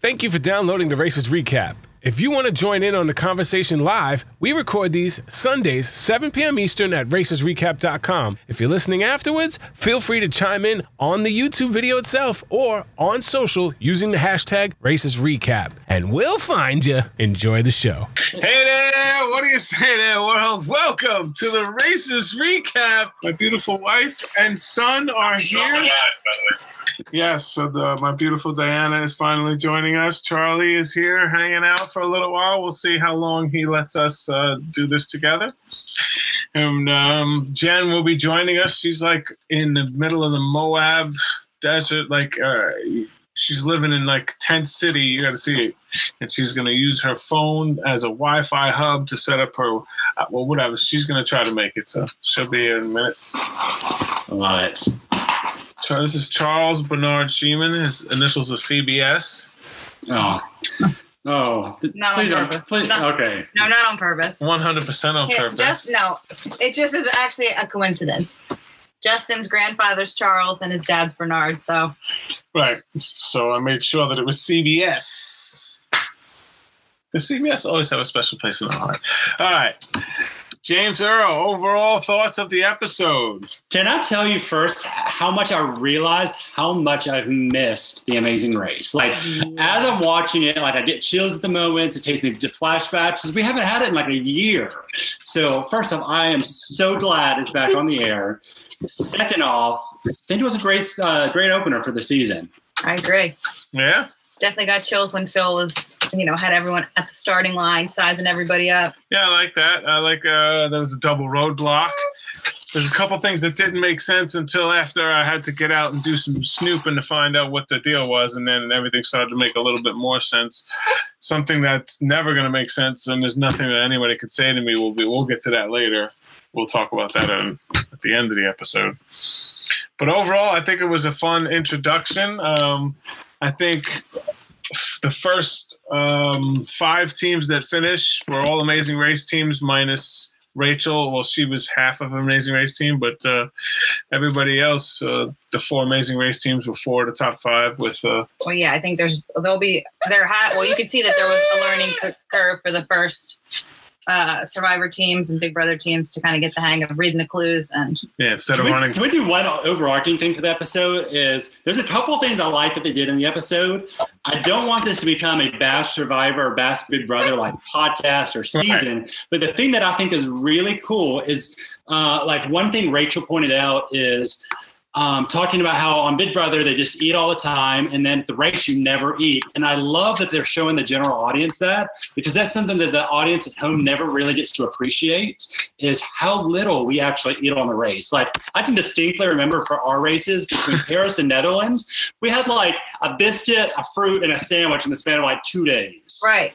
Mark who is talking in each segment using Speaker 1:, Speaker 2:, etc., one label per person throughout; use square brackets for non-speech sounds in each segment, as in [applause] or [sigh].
Speaker 1: Thank you for downloading the Racist Recap. If you want to join in on the conversation live, we record these Sundays, 7 p.m. Eastern at racistrecap.com. If you're listening afterwards, feel free to chime in on the YouTube video itself or on social using the hashtag Racist Recap, and we'll find you. Enjoy the show. Hey there, what do you say there, world? Welcome to the Racist Recap. My beautiful wife and son are here. Yes, so the, my beautiful Diana is finally joining us. Charlie is here hanging out for a little while. We'll see how long he lets us uh, do this together. And um, Jen will be joining us. She's like in the middle of the Moab desert, like uh, she's living in like tent city. You got to see it, and she's gonna use her phone as a Wi-Fi hub to set up her. Uh, well, whatever. She's gonna try to make it. So she'll be here in minutes.
Speaker 2: Love it.
Speaker 1: So this is Charles Bernard Sheeman. His initials are CBS.
Speaker 2: Oh. Oh. th-
Speaker 3: Not on
Speaker 2: please don't-
Speaker 3: purpose.
Speaker 2: please-
Speaker 3: Not-
Speaker 2: okay.
Speaker 3: No, not on purpose.
Speaker 1: 100% on
Speaker 3: Yeah,
Speaker 1: purpose.
Speaker 3: just no. It just is actually a coincidence. Justin's grandfather's Charles and his dad's Bernard. So
Speaker 1: Right. So I made sure that it was CBS. The CBS always have a special place in the heart. All right. James Earl, overall thoughts of the episode.
Speaker 2: Can I tell you first how much I realized how much I've missed The Amazing Race? Like, as I'm watching it, like I get chills at the moment. It takes me to flashbacks 'cause we haven't had it in like a year. So first off, I am so glad it's back on the air. Second off, I think it was a great, uh, great opener for the season.
Speaker 3: I agree.
Speaker 1: Yeah?
Speaker 3: Definitely got chills when Phil was, you know, had everyone at the starting line, sizing everybody up.
Speaker 1: Yeah, I like that. I like uh there was a double roadblock. There's a couple things that didn't make sense until after I had to get out and do some snooping to find out what the deal was, and then everything started to make a little bit more sense. Something that's never going to make sense, and there's nothing that anybody could say to me. We'll be. We'll get to that later. We'll talk about that um, at the end of the episode. But overall, I think it was a fun introduction. Um, I think the first um, five teams that finished were all Amazing Race teams, minus Rachel. Well, she was half of an Amazing Race team, but uh, everybody else, uh, the four Amazing Race teams, were four of the top five. With uh,
Speaker 3: Well, yeah, I think there's there'll be there had well, you could see that there was a learning curve for the first uh, Survivor teams and Big Brother teams to kind of get the hang of reading the clues and
Speaker 1: yeah, instead
Speaker 2: Can
Speaker 1: of
Speaker 2: we,
Speaker 1: running,
Speaker 2: can we do one overarching thing for the episode? Is there's a couple of things I like that they did in the episode. I don't want this to become a Bash Survivor or Bash Big Brother like podcast or season. But the thing that I think is really cool is uh, like one thing Rachel pointed out is um, talking about how on Big Brother they just eat all the time, and then at the race you never eat. And I love that they're showing the general audience that because that's something that the audience at home never really gets to appreciate is how little we actually eat on the race. Like I can distinctly remember for our races between [laughs] Paris and Netherlands, we had like a biscuit, a fruit, and a sandwich in the span of like two days.
Speaker 3: right.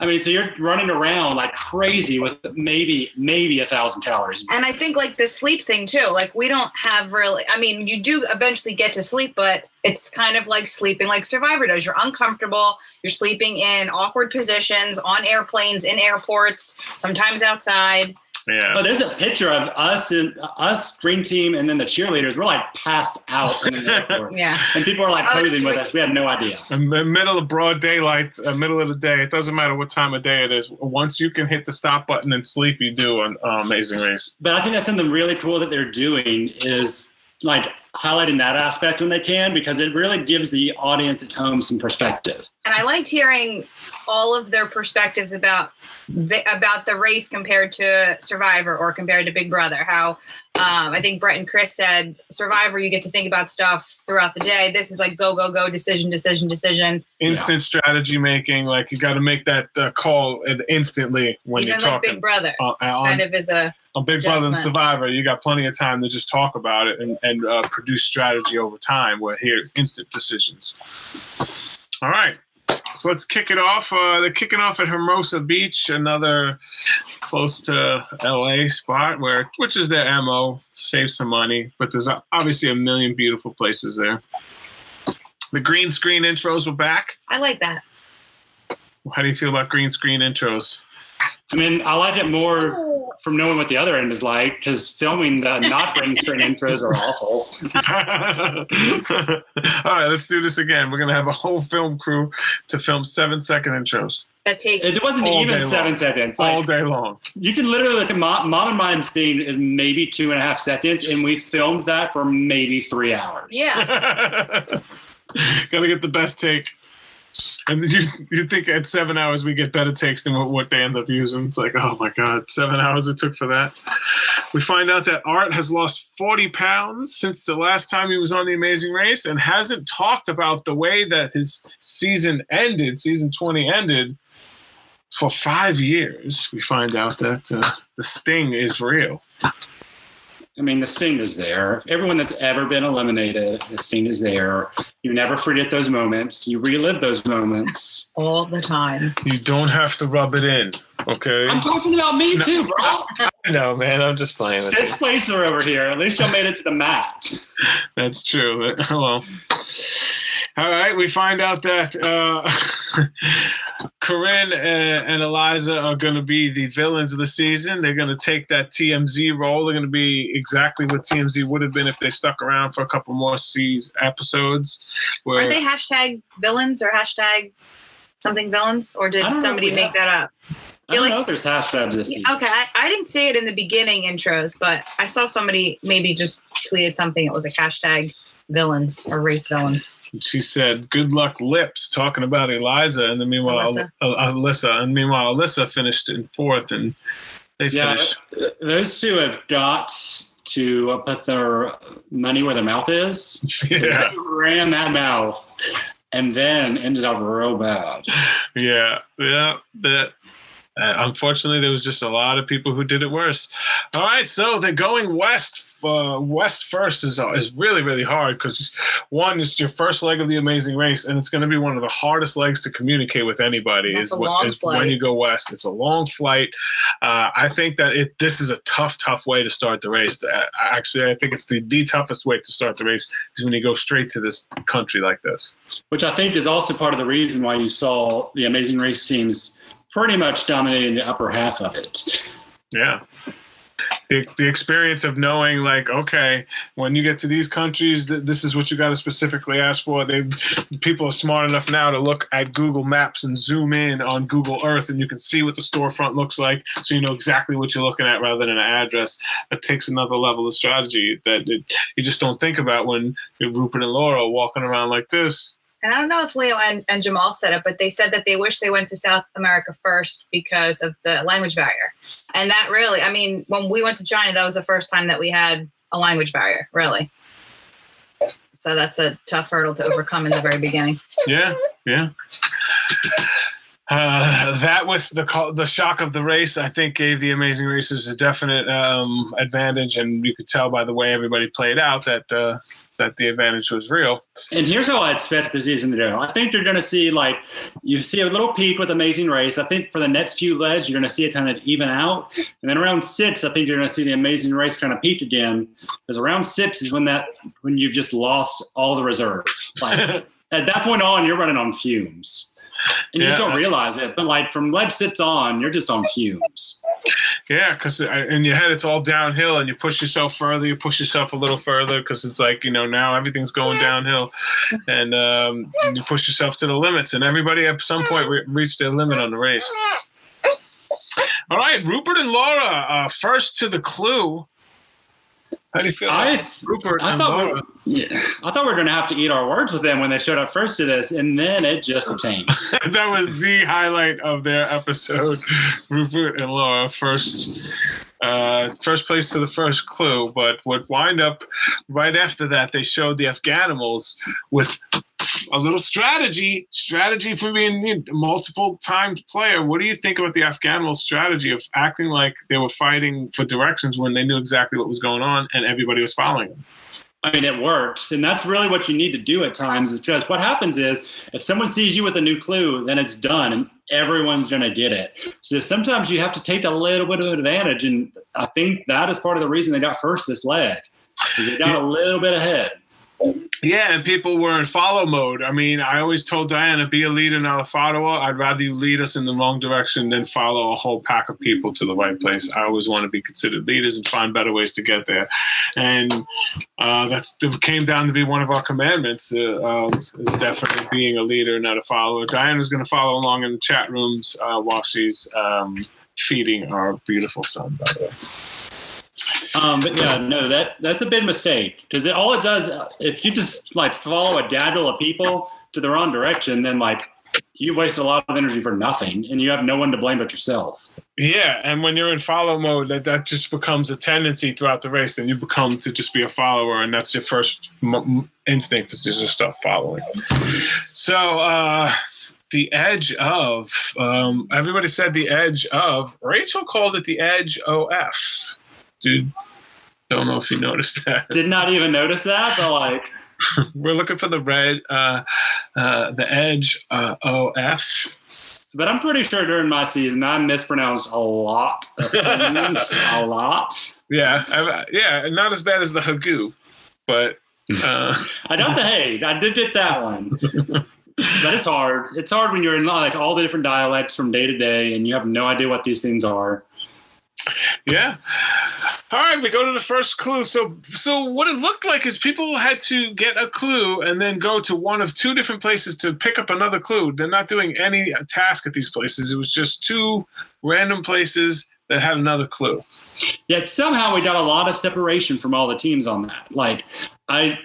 Speaker 2: I mean, so you're running around like crazy with maybe maybe a thousand calories.
Speaker 3: And I think like the sleep thing too. Like we don't have really. I mean, you do eventually get to sleep, but it's kind of like sleeping like Survivor does. You're uncomfortable. You're sleeping in awkward positions on airplanes, in airports, sometimes outside.
Speaker 1: Yeah,
Speaker 2: But there's a picture of us and us green team and then the cheerleaders. We're like passed out in the. [laughs]
Speaker 3: Yeah.
Speaker 2: And people are like
Speaker 3: Oh,
Speaker 2: posing with us. We had no idea.
Speaker 1: in the middle of broad daylight, uh, middle of the day. It doesn't matter what time of day it is. Once you can hit the stop button and sleep, you do on uh, Amazing Race.
Speaker 2: But I think that's something really cool that they're doing is like highlighting that aspect when they can because it really gives the audience at home some perspective.
Speaker 3: And I liked hearing all of their perspectives about the, about the race compared to Survivor or compared to Big Brother. How um, I think Brett and Chris said Survivor, you get to think about stuff throughout the day. This is like go go go, decision decision decision.
Speaker 1: Instant strategy making, like you got to make that uh, call instantly when
Speaker 3: Even
Speaker 1: you're
Speaker 3: like
Speaker 1: talking.
Speaker 3: Big Brother,
Speaker 1: uh, on,
Speaker 3: kind of is a
Speaker 1: on Big Brother and. Survivor, you got plenty of time to just talk about it and, and uh, produce strategy over time. Where here, instant decisions. All right, so let's kick it off. Uh, they're kicking off at Hermosa Beach, another close to LA spot where, which is their mo, save some money. But there's obviously a million beautiful places there. The green screen intros were back.
Speaker 3: I like that.
Speaker 1: How do you feel about green screen intros?
Speaker 2: I mean, I like it more from knowing what the other end is like because filming the [laughs] not ring string intros are awful. [laughs]
Speaker 1: All right, let's do this again. We're gonna have a whole film crew to film seven second intros
Speaker 3: That takes.
Speaker 2: It wasn't even seven
Speaker 1: long.
Speaker 2: seconds.
Speaker 1: all day long.
Speaker 2: you can literally look at Mom, Mom and Mine scene is maybe two and a half seconds, and we filmed that for maybe three hours.
Speaker 3: yeah. [laughs]
Speaker 1: Gotta get the best take. And you you think at seven hours we get better takes than what, what they end up using? It's like, oh my god, seven hours it took for that. We find out that Art has lost 40 pounds since the last time he was on the Amazing Race and hasn't talked about the way that his season ended, season 20 ended for five years. We find out that uh, the sting is real.
Speaker 2: I mean, the sting is there. Everyone that's ever been eliminated, the sting is there. You never forget those moments. You relive those moments.
Speaker 3: All the time.
Speaker 1: You don't have to rub it in, okay?
Speaker 2: I'm talking about me
Speaker 1: No.
Speaker 2: too, bro. [laughs]
Speaker 1: No, man, I'm just playing with
Speaker 2: Fifth placer over here. At least y'all made it to the mat.
Speaker 1: That's true. [laughs] Well, all right. We find out that uh, [laughs] Corinne and, and Eliza are going to be the villains of the season. They're going to take that TMZ role. They're going to be exactly what TMZ would have been if they stuck around for a couple more seas episodes. Where
Speaker 3: Aren't they hashtag villains or hashtag something villains? Or did
Speaker 2: I know
Speaker 3: somebody make
Speaker 2: have-
Speaker 3: that up?
Speaker 2: I don't
Speaker 3: like-
Speaker 2: know if there's hashtags this season.
Speaker 3: Okay, I, I didn't see it in the beginning intros, but I saw somebody maybe just tweeted something. It was like hashtag villains or race villains.
Speaker 1: she said, "Good luck, lips," talking about Eliza, and then meanwhile
Speaker 3: Elissa.
Speaker 1: Elissa, Elissa and meanwhile Elissa finished in fourth, and they
Speaker 2: Yeah,
Speaker 1: finished.
Speaker 2: those two have got to uh, put their money where their mouth is. [laughs]
Speaker 1: Yeah,
Speaker 2: ran that mouth and then ended up real bad.
Speaker 1: yeah, yeah. That. Uh, unfortunately, there was just a lot of people who did it worse. All right, so they're going west. Uh, west first is uh, is really really hard because one, it's your first leg of the Amazing Race, and it's going to be one of the hardest legs to communicate with anybody.
Speaker 3: That's
Speaker 1: is
Speaker 3: a
Speaker 1: wh-
Speaker 3: long
Speaker 1: is when you go west. It's a long flight. Uh, I think that it this is a tough, tough way to start the race. Uh, actually, I think it's the, the toughest way to start the race is when you go straight to this country like this.
Speaker 2: Which I think is also part of the reason why you saw the Amazing Race teams pretty much dominating the upper half of it.
Speaker 1: Yeah. The, the experience of knowing like okay when you get to these countries th- this is what you got to specifically ask for they people are smart enough now to look at google maps and zoom in on google earth and you can see what the storefront looks like so you know exactly what you're looking at rather than an address that takes another level of strategy that it, you just don't think about when you're rupert and laura walking around like this
Speaker 3: And I don't know if Leo and, and Jamal said it, but they said that they wish they went to South America first because of the language barrier. And that really, I mean, when we went to China, that was the first time that we had a language barrier, really. So that's a tough hurdle to overcome in the very beginning.
Speaker 1: Yeah, yeah. Uh, that with the the shock of the race, I think gave the Amazing Races a definite um, advantage, and you could tell by the way everybody played out that uh, that the advantage was real.
Speaker 2: And here's how I expect the season to go. I think you're going to see like you see a little peak with Amazing Race. I think for the next few legs, you're going to see it kind of even out. And then around six, I think you're going to see the Amazing Race kind of peak again. Because around six is when that when you've just lost all the reserve. Like [laughs] at that point on, you're running on fumes. And you just don't realize it, but like from leg sits on, you're just on fumes.
Speaker 1: Yeah, because in your head it's all downhill, and you push yourself further, you push yourself a little further, because it's like you know now everything's going downhill, and um, you push yourself to the limits, and everybody at some point re- reached their limit on the race. All right, Rupert and Laura, uh, first to the clue. How do you feel?
Speaker 2: I
Speaker 1: about Rupert
Speaker 2: I
Speaker 1: and
Speaker 2: thought
Speaker 1: Laura.
Speaker 2: we, yeah, I thought we were going to have to eat our words with them when they showed up first to this, and then it just [laughs] tanked.
Speaker 1: that was the highlight of their episode. [laughs] Rupert and Laura first, uh, first place to the first clue. But what wind up right after that, they showed the Afghanimals with a little strategy. Strategy for being know, multiple times player. What do you think about the Afghanimals' strategy of acting like they were fighting for directions when they knew exactly what was going on and everybody was following them?
Speaker 2: I mean, it works, and that's really what you need to do at times. Is because what happens is if someone sees you with a new clue, then it's done, and everyone's going to get it. So sometimes you have to take a little bit of advantage, and I think that is part of the reason they got first this leg, because they got a little bit ahead.
Speaker 1: Yeah, and people were in follow mode. I mean, I always told Diana, be a leader, not a follower. I'd rather you lead us in the wrong direction than follow a whole pack of people to the right place. I always want to be considered leaders and find better ways to get there. And uh, that's it came down to be one of our commandments uh, um, is definitely being a leader, not a follower. Diana's going to follow along in the chat rooms uh, while she's um, feeding our beautiful son, by the way.
Speaker 2: Um, but yeah, no, that that's a big mistake because it, all it does, if you just like follow a daddle of people to the wrong direction, then like you've wasted a lot of energy for nothing, and you have no one to blame but yourself.
Speaker 1: Yeah, and when you're in follow mode, that that just becomes a tendency throughout the race. Then you become to just be a follower, and that's your first m- instinct is to just start following. So. uh the edge of um, everybody said the edge of rachel called it the edge of dude don't know if you noticed that
Speaker 2: Did not even notice that, but like [laughs]
Speaker 1: we're looking for the red uh, uh, the edge uh, of
Speaker 2: but I'm pretty sure during my season I mispronounced a lot of [laughs] things, a lot.
Speaker 1: yeah I, yeah not as bad as the hagoo but uh,
Speaker 2: I the hey, I did get that one. [laughs] but it's hard. It's hard when you're in like all the different dialects from day to day and you have no idea what these things are.
Speaker 1: Yeah. All right, we go to the first clue. So, so what it looked like is people had to get a clue and then go to one of two different places to pick up another clue. They're not doing any task at these places. It was just two random places that had another clue.
Speaker 2: Yet somehow we got a lot of separation from all the teams on that. Like, I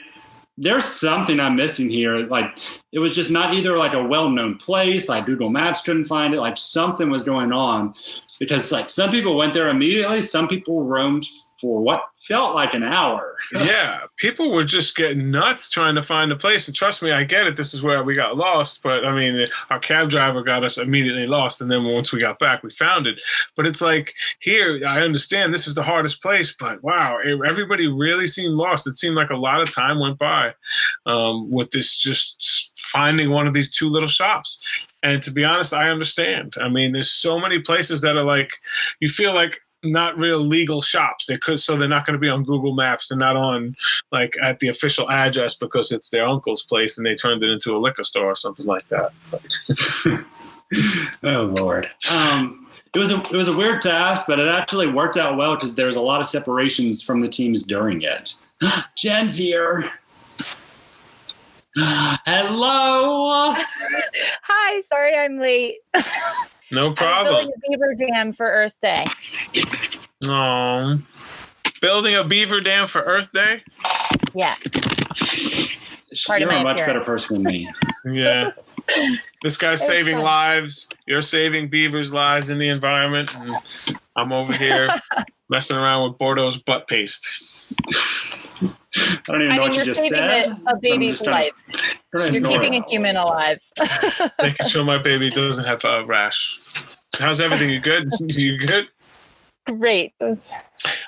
Speaker 2: there's something I'm missing here. Like it was just not either like a well-known place, like Google Maps couldn't find it, like something was going on. Because like some people went there immediately, some people roamed for what felt like an hour. [laughs]
Speaker 1: yeah, people were just getting nuts trying to find a place. And trust me, I get it. This is where we got lost. But I mean, our cab driver got us immediately lost. And then once we got back, we found it. But it's like here, I understand this is the hardest place. But wow, everybody really seemed lost. It seemed like a lot of time went by um, with this just finding one of these two little shops. And to be honest, I understand. I mean, there's so many places that are like, you feel like not real legal shops. They could, so they're not going to be on Google Maps. They're not on like at the official address because it's their uncle's place and they turned it into a liquor store or something like that. [laughs]
Speaker 2: oh Lord. Um, it was a it was a weird task, but it actually worked out well because there was a lot of separations from the teams during it. [gasps] Jen's here. [gasps] Hello. [laughs]
Speaker 4: Hi, sorry I'm late. [laughs]
Speaker 1: No problem.
Speaker 4: building a beaver dam for Earth Day.
Speaker 1: Oh, building a beaver dam for Earth Day.
Speaker 4: Yeah. Part
Speaker 2: You're
Speaker 4: of my
Speaker 2: a much better person than me. [laughs]
Speaker 1: Yeah. This guy's
Speaker 4: It's
Speaker 1: saving
Speaker 4: fun.
Speaker 1: lives. You're saving beavers' lives in the environment. And I'm over here [laughs] messing around with Boudreaux's butt paste.
Speaker 2: I don't even
Speaker 4: I
Speaker 2: know
Speaker 4: mean,
Speaker 2: what you
Speaker 4: you're
Speaker 2: just
Speaker 4: saving
Speaker 2: said.
Speaker 4: a, a baby's life. [laughs]
Speaker 2: to-
Speaker 4: You're keeping
Speaker 2: it.
Speaker 4: a human alive. [laughs]
Speaker 1: Making sure my baby doesn't have a rash. How's everything? You good? [laughs] You good?
Speaker 4: Great.
Speaker 1: All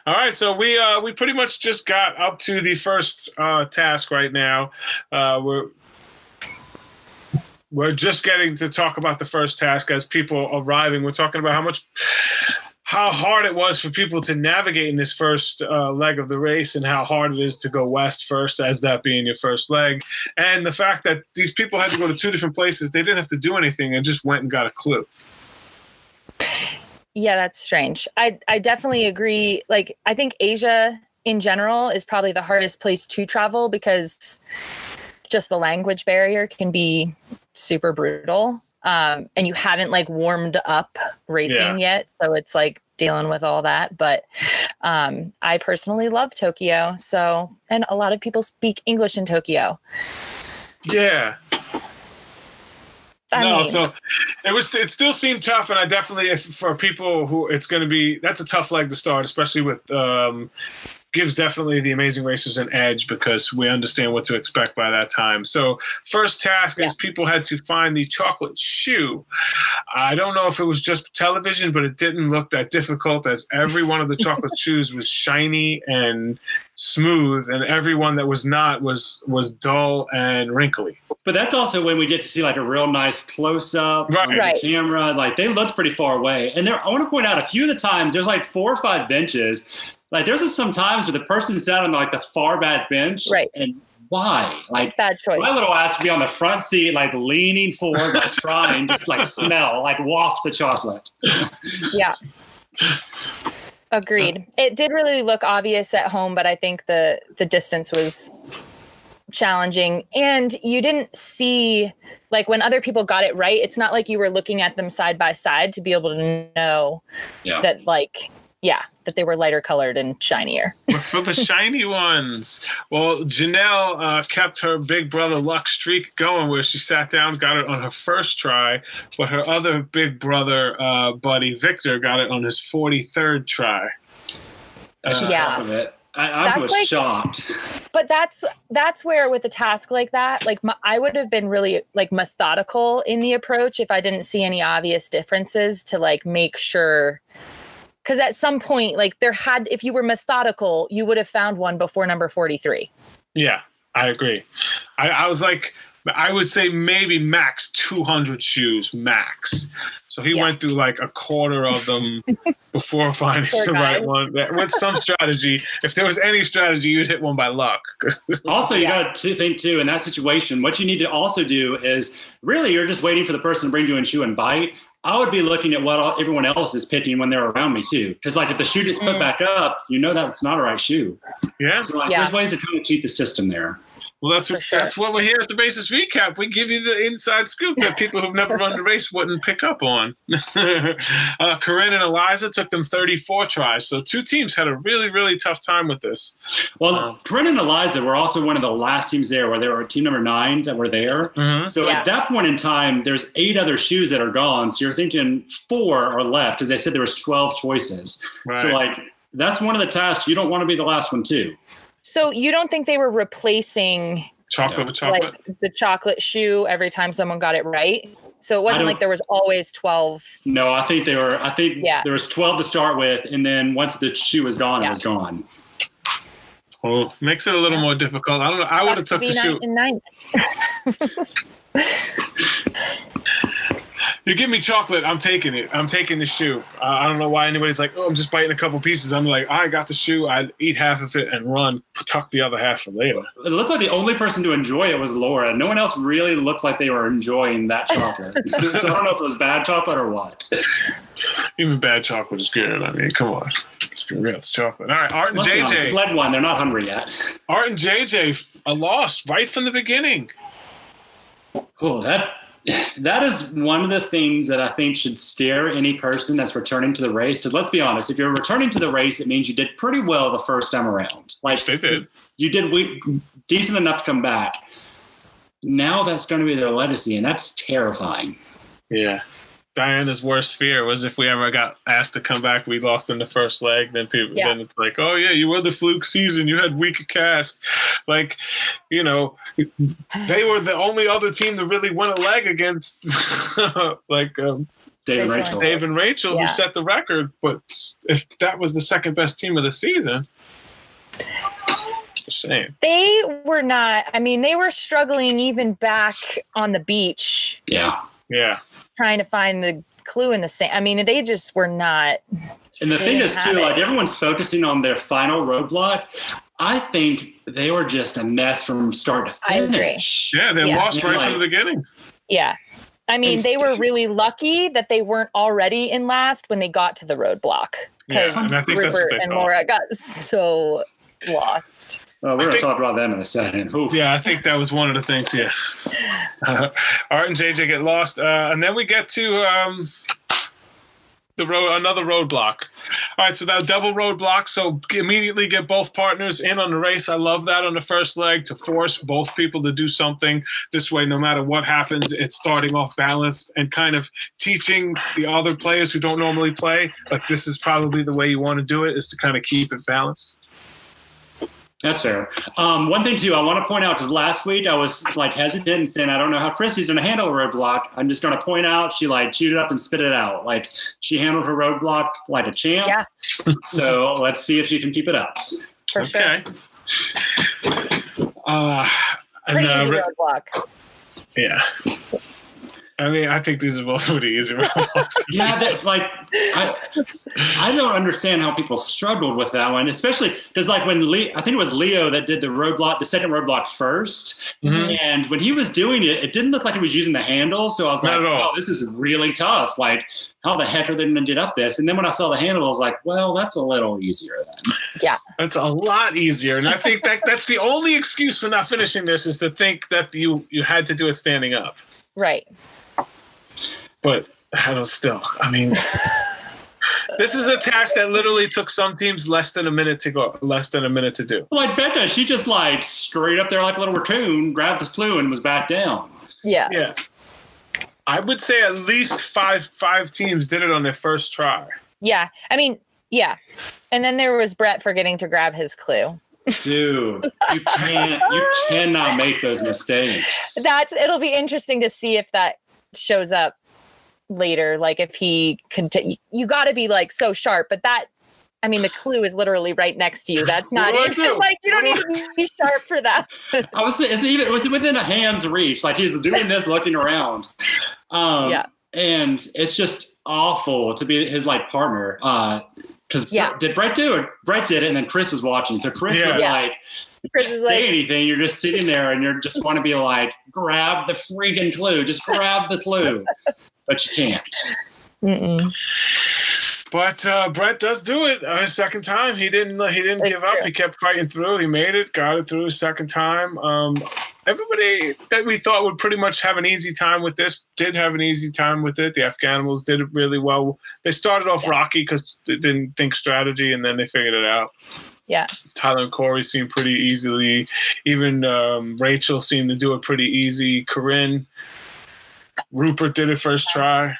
Speaker 1: right, so we uh, we pretty much just got up to the first uh, task right now. Uh, we're we're just getting to talk about the first task as people arriving. We're talking about how much how hard it was for people to navigate in this first uh, leg of the race and how hard it is to go west first as that being your first leg and the fact that these people had to go to two different places they didn't have to do anything and just went and got a clue
Speaker 4: Yeah, that's strange. I I definitely agree. Like I think Asia in general is probably the hardest place to travel because just the language barrier can be super brutal. Um, and you haven't like warmed up racing yet, so it's like dealing with all that. But um, I personally love Tokyo, so and a lot of people speak English in Tokyo.
Speaker 1: yeah
Speaker 4: I
Speaker 1: no,
Speaker 4: mean,
Speaker 1: so it was. It still seemed tough, and I definitely, for people who it's going to be, that's a tough leg to start, especially with um, gives definitely the amazing racers an edge because we understand what to expect by that time. So first task is people had to find the chocolate shoe. I don't know if it was just television, but it didn't look that difficult as every one of the chocolate [laughs] shoes was shiny and smooth, and every one that was not was was dull and wrinkly.
Speaker 2: But that's also when we get to see like a real nice close up
Speaker 1: Right.
Speaker 2: on the
Speaker 4: Right.
Speaker 2: camera. Like they looked pretty far away. And there, I want to point out a few of the times there's like four or five benches. Like there's some times where the person sat on like the far back bench,
Speaker 4: Right.
Speaker 2: and why? Like
Speaker 4: Bad choice.
Speaker 2: my little ass would be on the front seat, like leaning forward, like [laughs] trying, just like smell, like waft the chocolate.
Speaker 4: Yeah. Agreed. It did really look obvious at home, but I think the the distance was challenging and you didn't see like when other people got it right it's not like you were looking at them side by side to be able to know
Speaker 2: Yeah.
Speaker 4: that like yeah that they were lighter colored and shinier [laughs]
Speaker 1: for the shiny ones. Well, Janelle uh, kept her big brother luck streak going where she sat down, got it on her first try, but her other big brother uh, buddy, Victor, got it on his 43rd try.
Speaker 2: That's just
Speaker 4: Yeah.
Speaker 2: part of it. I, I
Speaker 4: That's
Speaker 2: was
Speaker 4: like-
Speaker 2: shocked.
Speaker 4: but that's that's where with a task like that like my, i would have been really like methodical in the approach if i didn't see any obvious differences to like make sure because at some point like there had if you were methodical you would have found one before number 43
Speaker 1: Yeah, I agree. I, I was like, I would say maybe max 200 shoes, max. So he
Speaker 4: Yeah.
Speaker 1: went through like a quarter of them [laughs] before finding
Speaker 4: Poor
Speaker 1: the
Speaker 4: guy.
Speaker 1: right one. With some strategy, if there was any strategy, you'd hit one by luck. [laughs]
Speaker 2: Also, you
Speaker 4: Yeah.
Speaker 2: got to think too in that situation. What you need to also do is really you're just waiting for the person to bring you a shoe and bite. I would be looking at what all, everyone else is picking when they're around me too, because like if the shoe gets put
Speaker 4: Mm.
Speaker 2: back up, you know that it's not a right shoe.
Speaker 1: yeah.
Speaker 2: So like,
Speaker 4: Yeah.
Speaker 2: there's ways to kind of cheat the system there.
Speaker 1: Well, that's what
Speaker 4: sure.
Speaker 1: that's what we're here at the Races recap. We give you the inside scoop that people who've never run the [laughs] race wouldn't pick up on. [laughs] uh, Corinne and Eliza took them 34 tries, so two teams had a really really tough time with this.
Speaker 2: Well,
Speaker 1: Wow.
Speaker 2: Corinne and Eliza were also one of the last teams there, where they were team number nine that were there.
Speaker 1: Mm-hmm.
Speaker 2: So
Speaker 4: Yeah.
Speaker 2: at that point in time, there's eight other shoes that are gone. So you're thinking four are left, because they said there was 12 choices.
Speaker 1: Right.
Speaker 2: So like that's one of the tasks. You don't want to be the last one too.
Speaker 4: So you don't think they were replacing
Speaker 1: chocolate with chocolate.
Speaker 4: like the chocolate shoe every time someone got it right so it wasn't like there was always 12
Speaker 2: No, I think they were. I think
Speaker 4: Yeah.
Speaker 2: there was 12 to start with, and then once the shoe was gone,
Speaker 4: Yeah.
Speaker 2: it was gone.
Speaker 1: Oh, makes it a little more difficult. I don't know. I would have
Speaker 4: Sucks to
Speaker 1: took the
Speaker 4: be
Speaker 1: shoe. [laughs] [laughs]
Speaker 4: nine and nine.
Speaker 1: You give me chocolate, I'm taking it. I'm taking the shoe. Uh, I don't know why anybody's like, oh, I'm just biting a couple pieces. I'm like, I got the shoe. I'd eat half of it and run, tuck the other half for later.
Speaker 2: It looked like the only person to enjoy it was Laura. No one else really looked like they were enjoying that [laughs] chocolate. [laughs] so I don't know if it was bad chocolate or what.
Speaker 1: Even bad chocolate is good. I mean, come on. Let's be real. It's chocolate. All right, Art and
Speaker 2: Let's
Speaker 1: JJ.
Speaker 2: sled one, they're not hungry yet.
Speaker 1: Art and JJ are lost right from the beginning.
Speaker 2: Oh, that that is one of the things that I think should scare any person that's returning to the race. Because let's be honest, if you're returning to the race, it means you did pretty well the first time around. Like
Speaker 1: They did.
Speaker 2: you did we, decent enough to come back. Now that's going to be their legacy, and that's terrifying.
Speaker 1: Yeah. Diana's worst fear was if we ever got asked to come back, we lost in the first leg. Then people,
Speaker 4: Yeah.
Speaker 1: then it's like, oh yeah, you were the fluke season. You had weaker cast. Like, you know, they were the only other team to really win a leg against, [laughs] like um,
Speaker 2: Dave and
Speaker 4: Rachel.
Speaker 2: Rachel.
Speaker 1: Dave and Rachel,
Speaker 4: Yeah.
Speaker 1: who set the record. But if that was the second best team of the season, just saying.
Speaker 4: They were not, I mean, they were struggling even back on the beach
Speaker 2: Yeah.
Speaker 1: Yeah.
Speaker 4: Trying to find the clue in the sand. I mean, they just were not.
Speaker 2: And the thing is, too,
Speaker 4: it.
Speaker 2: like everyone's focusing on their final roadblock. I think they were just a mess from start to
Speaker 4: I agree.
Speaker 2: finish.
Speaker 1: Yeah, they
Speaker 4: Yeah.
Speaker 1: lost
Speaker 2: And,
Speaker 1: right from the beginning.
Speaker 4: Yeah. I mean, they were really lucky that they weren't already in last when they got to the roadblock because
Speaker 1: and I think
Speaker 4: Rupert and
Speaker 1: thought.
Speaker 4: Laura got [laughs] so lost.
Speaker 2: Well, we're going to talk about them in a second. Oof.
Speaker 1: Yeah, I think that was one of the things. Yeah, [laughs] uh, Art and JJ get lost, uh, and then we get to um, the road, another roadblock. All right, so that double roadblock. So immediately get both partners in on the race. I love that on the first leg to force both people to do something. This way, no matter what happens, it's starting off balanced and kind of teaching the other players who don't normally play like this is probably the way you want to do it is to kind of keep it balanced.
Speaker 2: That's fair. Um, one thing too, I want to point out because last week I was like hesitant and saying I don't know how Christie's going to handle a roadblock. I'm just going to point out she like chewed it up and spit it out. Like she handled her roadblock like a champ.
Speaker 4: Yeah. [laughs]
Speaker 2: so let's see if she can keep it up.
Speaker 4: For sure.
Speaker 1: okay. Uh, and, uh,
Speaker 4: easy roadblock.
Speaker 1: Yeah. I mean, I think these are both [laughs] pretty easy roadblocks.
Speaker 2: yeah, that like I, I don't understand how people struggled with that one, especially because like when Le- I think it was Leo that did the roadblock, the second roadblock 1st
Speaker 1: Mhm.
Speaker 2: and when he was doing it, it didn't look like he was using the handle. So I was
Speaker 1: Not
Speaker 2: like, "Oh, this is really tough." Like, how the heck are they going to get up this? And then when I saw the handle, I was like, "Well, that's a little easier then."
Speaker 1: Yeah, that's a lot easier, and I think that that's the only excuse for not finishing this is to think that you you had to do it standing up.
Speaker 4: Right.
Speaker 1: But I don't still. I mean, [laughs] this is a task that literally took some teams less than a minute to go, less than a minute to do.
Speaker 2: Like Becca, she just like straight up there like a little raccoon, grabbed this clue and was back down.
Speaker 4: Yeah.
Speaker 1: Yeah, I would say at least five five teams did it on their first try.
Speaker 4: Yeah. I mean, yeah. And then there was Brett forgetting to grab his clue.
Speaker 2: Dude, you [laughs] can't, you cannot make those mistakes.
Speaker 4: That's it'll be interesting to see if that shows up later. Like if he continue, you got to be like so sharp. But that, I mean, the clue is literally right next to you. That's not
Speaker 1: What do I
Speaker 4: even
Speaker 1: do? [laughs]
Speaker 4: like you don't need to be sharp for that.
Speaker 2: I was, it's even, it was within a hand's reach. Like he's doing this, looking around. Um,
Speaker 4: Yeah.
Speaker 2: And it's just awful to be his like partner. Uh, because
Speaker 4: Yeah.
Speaker 2: did Brett do it? Brett did it, and then Chris was watching. So Chris
Speaker 1: Yeah.
Speaker 2: was
Speaker 4: Yeah.
Speaker 2: like,
Speaker 4: Chris is
Speaker 2: say
Speaker 4: like,
Speaker 2: anything. You're just sitting there and you're just want to be like, grab the freaking clue. Just grab the clue. But you can't.
Speaker 4: Mm-mm.
Speaker 1: But uh, Brett does do it uh, his second time. He didn't. He didn't
Speaker 4: It's
Speaker 1: give up. He kept fighting through. He made it. Got it through his second time. Um, everybody that we thought would pretty much have an easy time with this did have an easy time with it. The Afghanimals did it really well. They started off rocky because they didn't think strategy, and then they figured it out.
Speaker 4: Yeah.
Speaker 1: Tyler and Korey seemed pretty easily. Even um, Rachel seemed to do it pretty easy. Corinne, Rupert did it first try.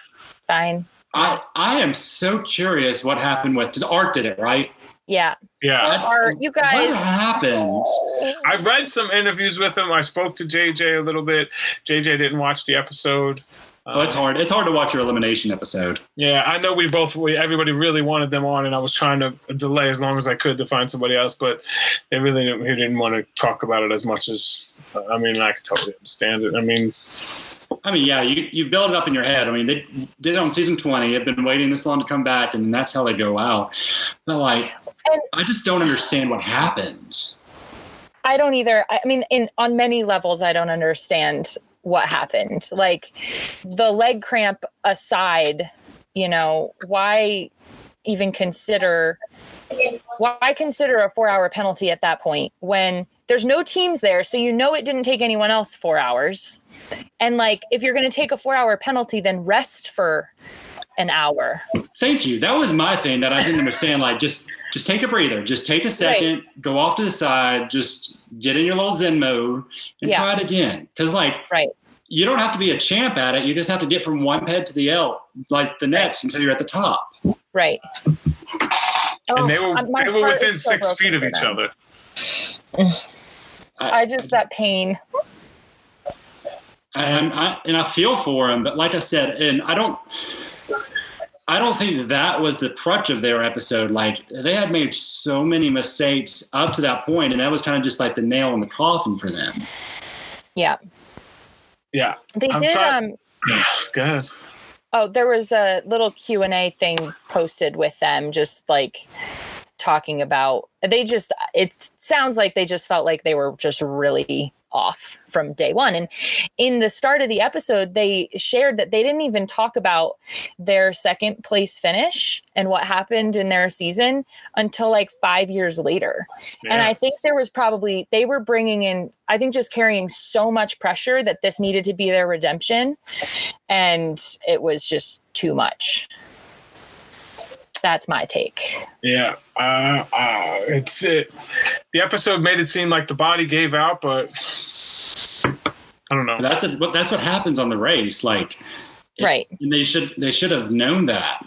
Speaker 4: fine.
Speaker 2: I, I am so curious what happened with because Art did it, right?
Speaker 4: Yeah.
Speaker 1: Yeah.
Speaker 4: Are you guys.
Speaker 2: What happened?
Speaker 1: I've read some interviews with him. I spoke to JJ a little bit. JJ didn't watch the episode.
Speaker 2: Oh, it's hard. It's hard to watch your elimination episode.
Speaker 1: Yeah, I know we both, we, everybody really wanted them on, and I was trying to delay as long as I could to find somebody else, but they really didn't, he didn't want to talk about it as much as, I mean, I could totally understand it. I mean,
Speaker 2: I mean, yeah, you you build it up in your head. I mean, they did it on season twenty. They've been waiting this long to come back, and that's how they go out. But like,
Speaker 4: And-
Speaker 2: I just don't understand what happened.
Speaker 4: I don't either. I I mean, in on many levels, I don't understand what happened. Like the leg cramp aside, you know, why even consider why consider a four hour penalty at that point when there's no teams there, so you know it didn't take anyone else four hours. And like, if you're going to take a four hour penalty, then rest for an hour.
Speaker 2: Thank you. That was my thing that I didn't understand. Like, just just take a breather. Just take a second. Right. Go off to the side. Just get in your little Zen mode and
Speaker 4: Yeah.
Speaker 2: try it again. Because like,
Speaker 4: Right.
Speaker 2: you don't have to be a champ at it. You just have to get from one ped to the L, like the next, until you're at the top.
Speaker 4: Right.
Speaker 1: and they
Speaker 4: Oh,
Speaker 1: were,
Speaker 4: uh,
Speaker 1: they were within
Speaker 4: so
Speaker 1: six feet of each
Speaker 4: them.
Speaker 1: other. [laughs]
Speaker 4: I just that pain.
Speaker 2: I, I'm- and I feel for him, but like I said, and I don't, I don't think that was the crutch of their episode. Like they had made so many mistakes up to that point, and that was kind of just like the nail in the coffin for them.
Speaker 4: Yeah.
Speaker 1: Yeah.
Speaker 4: They
Speaker 1: I'm
Speaker 4: did
Speaker 1: trying-
Speaker 4: um [clears throat]
Speaker 1: Good.
Speaker 4: oh there was a little Q&A thing posted with them just like talking about they just it sounds like they just felt like they were just really off from day one. And in the start of the episode they shared that they didn't even talk about their second place finish and what happened in their season until like 5 years later. And I think there was probably they were bringing in I think just carrying so much pressure that this needed to be their redemption. And it was just too much. That's my take.
Speaker 1: Yeah, uh, uh, it's it. The episode made it seem like the body gave out, but I don't know.
Speaker 2: That's a, what that's what happens on the race. Like, it-
Speaker 4: Right.
Speaker 2: and they should they should have known that.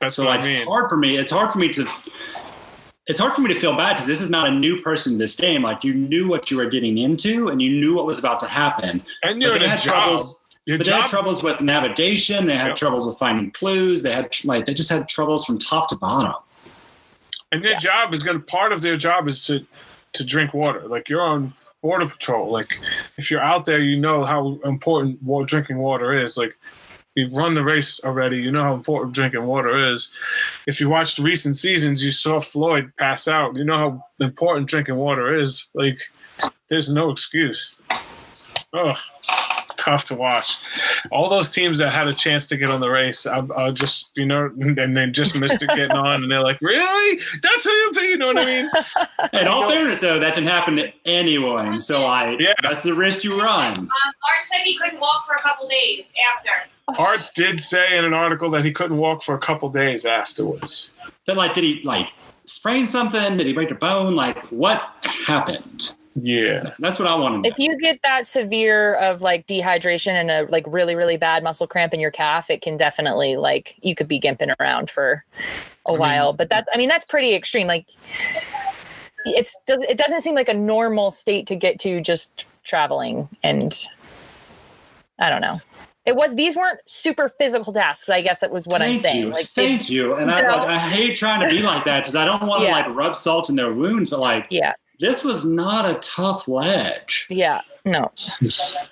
Speaker 1: That's
Speaker 2: So
Speaker 1: what
Speaker 2: like,
Speaker 1: I mean.
Speaker 2: it's hard for me. It's hard for me to. It's hard for me to feel bad because this is not a new person in this game. Like you knew what you were getting into, and you knew what was about to happen.
Speaker 1: And
Speaker 2: But
Speaker 1: you're
Speaker 2: they
Speaker 1: in a
Speaker 2: had
Speaker 1: job.
Speaker 2: troubles.
Speaker 1: Your
Speaker 2: But they had troubles with navigation. They had
Speaker 1: Yeah.
Speaker 2: troubles with finding clues. They had like they just had troubles from top to bottom.
Speaker 1: and their
Speaker 4: Yeah.
Speaker 1: job is going to part of their job is to to drink water. Like you're on border patrol. Like if you're out there, you know how important wa- drinking water is. Like you've run the race already, you know how important drinking water is. If you watched recent seasons, you saw Floyd pass out. You know how important drinking water is. Like there's no excuse. It's tough to watch. All those teams that had a chance to get on the race, I, I just you know, and they just missed it getting on, and they're like, "Really? That's who you pick?" You know what I mean? [laughs]
Speaker 2: In all fairness, though, that didn't happen to anyone. So, like,
Speaker 1: Yeah.
Speaker 2: that's the risk you run.
Speaker 3: Um, Art said he couldn't walk for a couple days after.
Speaker 1: Art did say in an article that he couldn't walk for a couple days afterwards.
Speaker 2: Then like, did he, like, sprain something? Did he break a bone? Like, what happened?
Speaker 1: Yeah.
Speaker 2: That's what I want to know.
Speaker 4: If you get that severe of like dehydration and a like really really bad muscle cramp in your calf, it can definitely like you could be gimping around for a
Speaker 1: mean-
Speaker 4: while. But that's I mean that's pretty extreme. Like it's does it doesn't seem like a normal state to get to just traveling and I don't know. It was these weren't super physical tasks. I guess that was what I'm
Speaker 2: Thank
Speaker 4: saying.
Speaker 2: You.
Speaker 4: Like it-
Speaker 2: Thank you. And I,
Speaker 4: you know?
Speaker 2: like, I hate trying to be like that because I don't want to
Speaker 4: Yeah.
Speaker 2: like rub salt in their wounds. But like,
Speaker 4: yeah,
Speaker 2: this was not a tough ledge.
Speaker 4: yeah, no,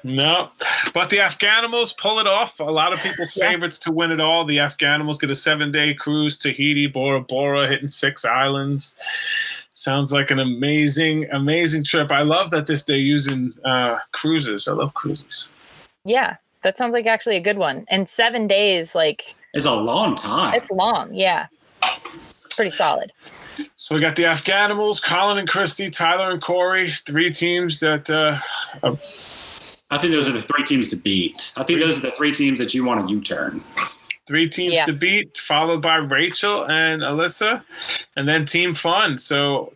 Speaker 1: No. But the Afghanimals pull it off. A lot of people's
Speaker 4: Yeah.
Speaker 1: favorites to win it all. The Afghanimals get a seven day cruise, Tahiti, Bora Bora, hitting six islands. Sounds like an amazing, amazing trip. I love that this day using uh, cruises. I love cruises.
Speaker 4: yeah. That sounds like actually a good one. And seven days, like
Speaker 2: It's a long time.
Speaker 4: it's long. Yeah, it's pretty solid.
Speaker 1: So we got the Afghanimals, Colin and Christie, Tyler and Korey, three teams that uh,
Speaker 2: I think those are the three teams to beat. I think those are the three teams that you want to U-turn.
Speaker 1: three teams
Speaker 4: Yeah.
Speaker 1: to beat, followed by Rachel and Elissa, and then Team Fun. So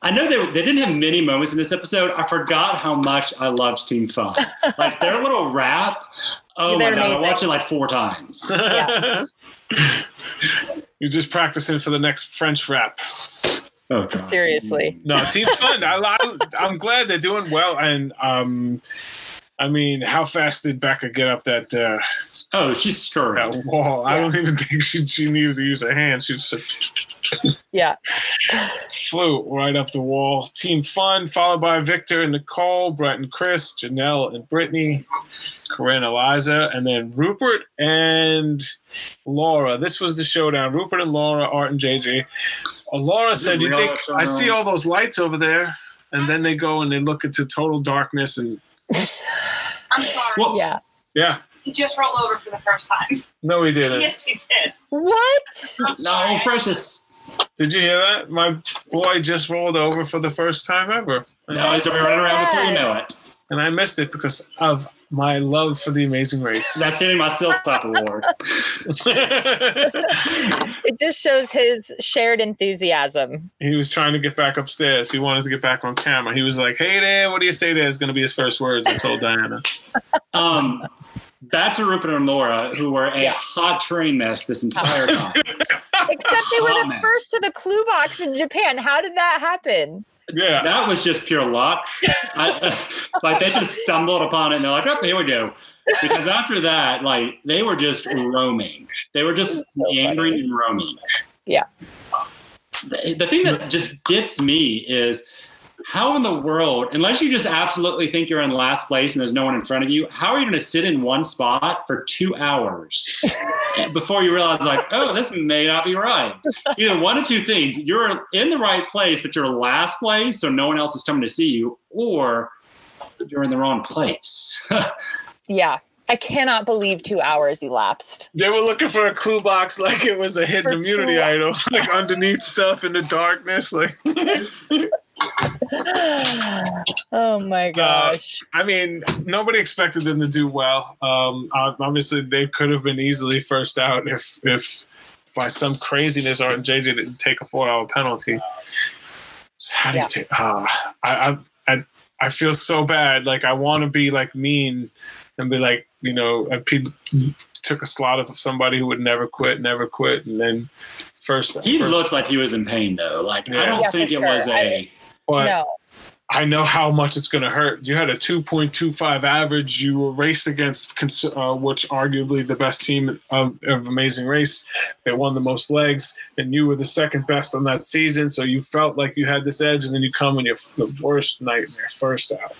Speaker 2: I know they, they didn't have many moments in this episode. I forgot how much I loved Team Fun. [laughs] like their little rap. Oh
Speaker 4: Yeah,
Speaker 2: my
Speaker 4: they're
Speaker 2: god, I watched it like four times.
Speaker 4: Yeah. [laughs] [laughs]
Speaker 1: You're just practicing for the next French rap.
Speaker 2: Oh, God.
Speaker 4: Seriously.
Speaker 1: No, Team Fun. I, I, I'm glad they're doing well, and um, I mean, how fast did Becca get up that uh,
Speaker 2: Oh, she's stirring.
Speaker 1: that wall? I don't even think she, she needed to use her hands. She just
Speaker 4: Yeah.
Speaker 1: flew right up the wall. Team Fun, followed by Victor and Nicole, Brett and Chris, Janelle and Britney, Corinne, Eliza, and then Rupert and Laura. This was the showdown. Rupert and Laura, Art and JJ. Uh, Laura said, "You think I see all those lights over there?" And then they go and they look into total darkness, and [laughs]
Speaker 3: I'm sorry.
Speaker 2: Well, uh,
Speaker 1: yeah,
Speaker 3: He just rolled over for the first time.
Speaker 1: no, he didn't.
Speaker 3: Yes, he did.
Speaker 4: What?
Speaker 2: No, precious.
Speaker 1: Did you hear that? My boy just rolled over for the first time ever, and,
Speaker 2: No, he's gonna be running around before you know it.
Speaker 1: and I missed it because of my love for the Amazing Race. [laughs]
Speaker 2: That's getting my silk clap award. [laughs]
Speaker 4: It just shows his shared enthusiasm.
Speaker 1: he was trying to get back upstairs. He wanted to get back on camera. He was like, "Hey there, what do you say?" There is going to be his first words. I told Diana. [laughs]
Speaker 2: Um, back to Rupert and Laura, who were a
Speaker 4: Yeah.
Speaker 2: hot train mess this entire time.
Speaker 4: Except they were the first to the clue box in Japan. How did that happen?
Speaker 1: Yeah,
Speaker 2: that was just pure luck. I, [laughs] like they just stumbled upon it and they're like, "Oh, here we go." Because after that, like they were just roaming. They were just
Speaker 4: So
Speaker 2: meandering
Speaker 4: funny.
Speaker 2: and roaming.
Speaker 4: Yeah.
Speaker 2: The, the thing that just gets me is how in the world, unless you just absolutely think you're in last place and there's no one in front of you, how are you going to sit in one spot for two hours [laughs] before you realize, like, oh, this may not be right? Either one of two things: you're in the right place, but you're last place, so no one else is coming to see you, or you're in the wrong place. [laughs]
Speaker 4: Yeah. I cannot believe two hours elapsed.
Speaker 1: they were looking for a clue box like it was a hidden
Speaker 4: For
Speaker 1: immunity
Speaker 4: two-
Speaker 1: item, like underneath stuff in the darkness. Like, [laughs] [sighs]
Speaker 4: oh my gosh.
Speaker 1: I mean, nobody expected them to do well. Um, obviously, they could have been easily first out if if by some craziness Art and JJ didn't take a four hour penalty. So how do
Speaker 4: Yeah.
Speaker 1: you take? Uh, I, I I I feel so bad. Like I want to be like mean and be like, you know, uh, people took a slot of somebody who would never quit, never quit, and then first.
Speaker 2: he
Speaker 1: first,
Speaker 2: looks like he was in pain, though. Like I don't
Speaker 4: Yeah,
Speaker 2: think
Speaker 4: for
Speaker 2: it was
Speaker 4: sure.
Speaker 2: a.
Speaker 1: But
Speaker 4: no.
Speaker 1: I know how much it's going to hurt. You had a 2.25 average. You were raced against, uh, which arguably the best team of, of Amazing Race. They won the most legs, and you were the second best on that season. So you felt like you had this edge, and then you come and you're the worst nightmare first out.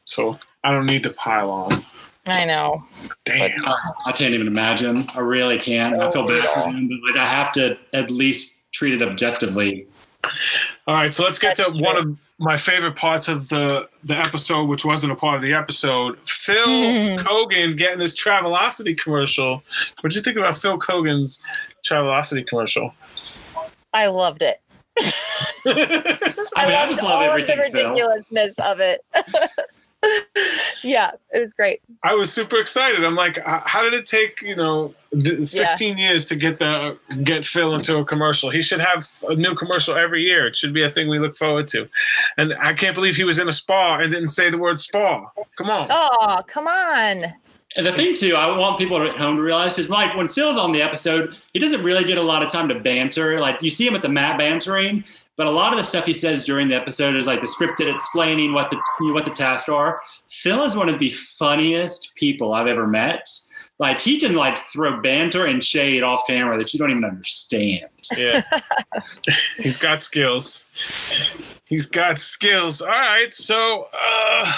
Speaker 1: So I don't need to pile on.
Speaker 4: I know.
Speaker 1: Damn.
Speaker 2: I can't even imagine. I really can't. I feel bad for him, but like I have to at least treat it objectively.
Speaker 1: All right, so let's get
Speaker 4: That's
Speaker 1: to one of my favorite parts of the the episode, which wasn't a part of the episode. Phil [laughs] Keoghan getting his Travelocity commercial. What'd you think about Phil Keoghan's Travelocity commercial?
Speaker 4: I loved it. [laughs]
Speaker 2: I mean, I
Speaker 4: loved
Speaker 2: just love
Speaker 4: all
Speaker 2: everything,
Speaker 4: of the
Speaker 2: Phil.
Speaker 4: ridiculousness of it. [laughs] [laughs] yeah, it was great.
Speaker 1: I was super excited. I'm like, how did it take you know th- 15 years to get the get Phil into a commercial? He should have a new commercial every year. It should be a thing we look forward to. And I can't believe he was in a spa and didn't say the word spa. Come on.
Speaker 4: Oh, come on.
Speaker 2: And the thing too, I want people at home to realize is like when Phil's on the episode, he doesn't really get a lot of time to banter. Like you see him at the mat bantering, but a lot of the stuff he says during the episode is like the scripted explaining what the what the tasks are. Phil is one of the funniest people I've ever met. Like he can like throw banter and shade off camera that you don't even understand.
Speaker 1: Yeah. [laughs] He's got skills. He's got skills. All right. So, uh,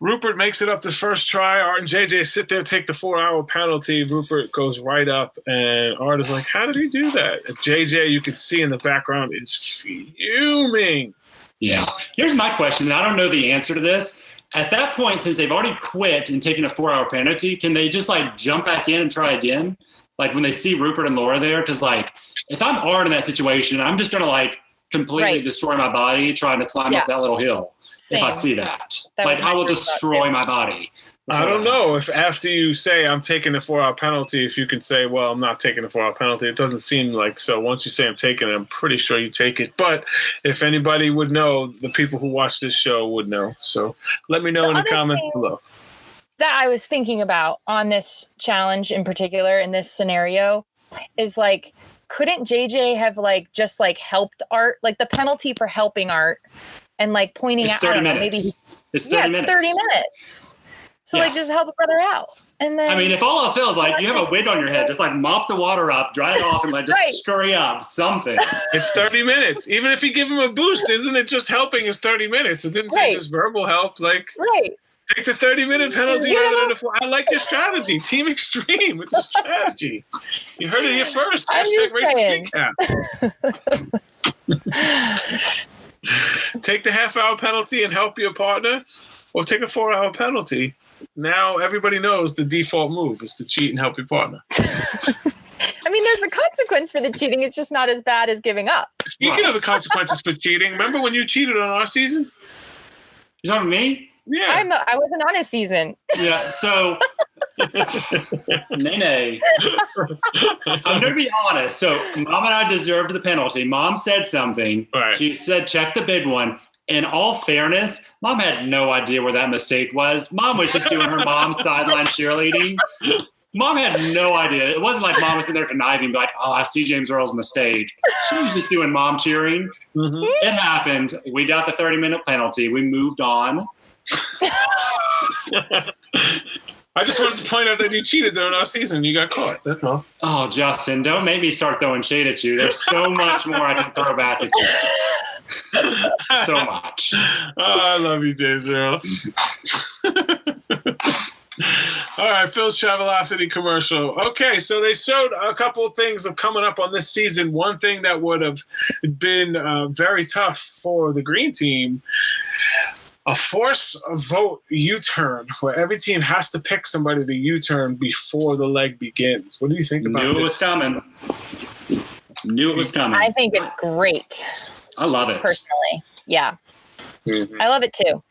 Speaker 1: Rupert makes it up to first try. Art and JJ sit there, take the four hour penalty. Rupert goes right up, and Art is like, How did he do that? And JJ, you can see in the background, is fuming.
Speaker 2: Yeah. Here's my question, and I don't know the answer to this. At that point, since they've already quit and taken a four hour penalty, can they just like jump back in and try again? Like when they see Rupert and Laura there? Because like if I'm Art in that situation, I'm just gonna like completely
Speaker 4: Right.
Speaker 2: destroy my body trying to climb
Speaker 4: Yeah.
Speaker 2: up that little hill
Speaker 4: Same.
Speaker 2: if I see that.
Speaker 4: That
Speaker 2: like I will
Speaker 4: first thought,
Speaker 2: destroy my body.
Speaker 1: I don't know if after you say I'm taking the four hour penalty, if you can say, well, I'm not taking the four hour penalty. It doesn't seem like so. Once you say I'm taking it, I'm pretty sure you take it. But if anybody would know, the people who watch this show would know. So let me know
Speaker 4: The
Speaker 1: in the comments below.
Speaker 4: that I was thinking about on this challenge in particular in this scenario is like couldn't JJ have like just like helped Art like the penalty for helping Art and like pointing
Speaker 2: It's
Speaker 4: out
Speaker 2: 30
Speaker 4: don't know,
Speaker 2: minutes.
Speaker 4: maybe he,
Speaker 2: it's 30
Speaker 4: yeah it's
Speaker 2: minutes.
Speaker 4: 30 minutes so
Speaker 2: Yeah.
Speaker 4: like just help a brother out and then
Speaker 2: I mean, if all else fails, like you have a wig on your head, just like mop the water up, dry it off, and like [laughs] just
Speaker 4: Right.
Speaker 2: scurry up something.
Speaker 1: It's 30 minutes. Even if you give him a boost, isn't it just helping is 30 minutes? It didn't say
Speaker 4: Right.
Speaker 1: just verbal help. Like,
Speaker 4: right
Speaker 1: take the 30 minute penalty
Speaker 4: Yeah.
Speaker 1: rather than the four. I like your strategy. Team Extreme. It's a strategy. You heard it here first.
Speaker 4: I'm
Speaker 1: Hashtag
Speaker 4: just
Speaker 1: Races Recap. [laughs] [laughs] take the half hour penalty and help your partner, or take a four hour penalty. Now everybody knows the default move is to cheat and help your partner. [laughs]
Speaker 4: I mean there's a consequence for the cheating it's just not as bad as giving up
Speaker 1: Speaking of the consequences for cheating, remember when you cheated on our season?
Speaker 2: You talking to me?
Speaker 1: Yeah.
Speaker 4: I'm I wasn't on a season
Speaker 2: Yeah. So, [laughs] Nene, I'm going to be honest. So, mom and I deserved the penalty. Mom said something.
Speaker 1: Right.
Speaker 2: She said, check the big one. In all fairness, mom had no idea where that mistake was. Mom was just doing her mom's sideline cheerleading. Mom had no idea. It wasn't like mom was in there conniving, like, oh, I see James Earl's mistake. She was just doing mom cheering.
Speaker 1: Mhm.
Speaker 2: It happened. We got the 30 minute penalty. We moved on. [laughs]
Speaker 1: I just wanted to point out that you cheated during our season. You got caught. That's all.
Speaker 2: Oh, Justin, don't make me start throwing shade at you. There's so much more I can throw back at you. So much. [laughs]
Speaker 1: Oh, I love you, James Earl. [laughs] All right, Phil's Travelocity commercial. Okay, so they showed a couple of things of coming up on this season. One thing that would have been uh, very tough for the green team a force vote U-turn, where every team has to pick somebody to U-turn before the leg begins. What do you think about
Speaker 2: Knew it was coming. Knew it was coming.
Speaker 4: I think it's great
Speaker 2: I love it.
Speaker 4: personally yeah
Speaker 1: Mhm.
Speaker 4: I love it too.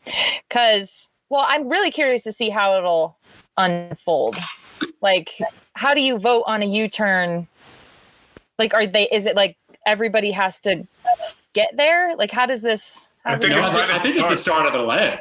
Speaker 4: Cause well, I'm really curious to see how it'll unfold. Like, how do you vote on a U-turn? Like, are they is it like everybody has to get there? Like, how does this how
Speaker 1: I think it's right
Speaker 2: I think
Speaker 1: the
Speaker 2: it's the
Speaker 1: start.
Speaker 2: start of the leg.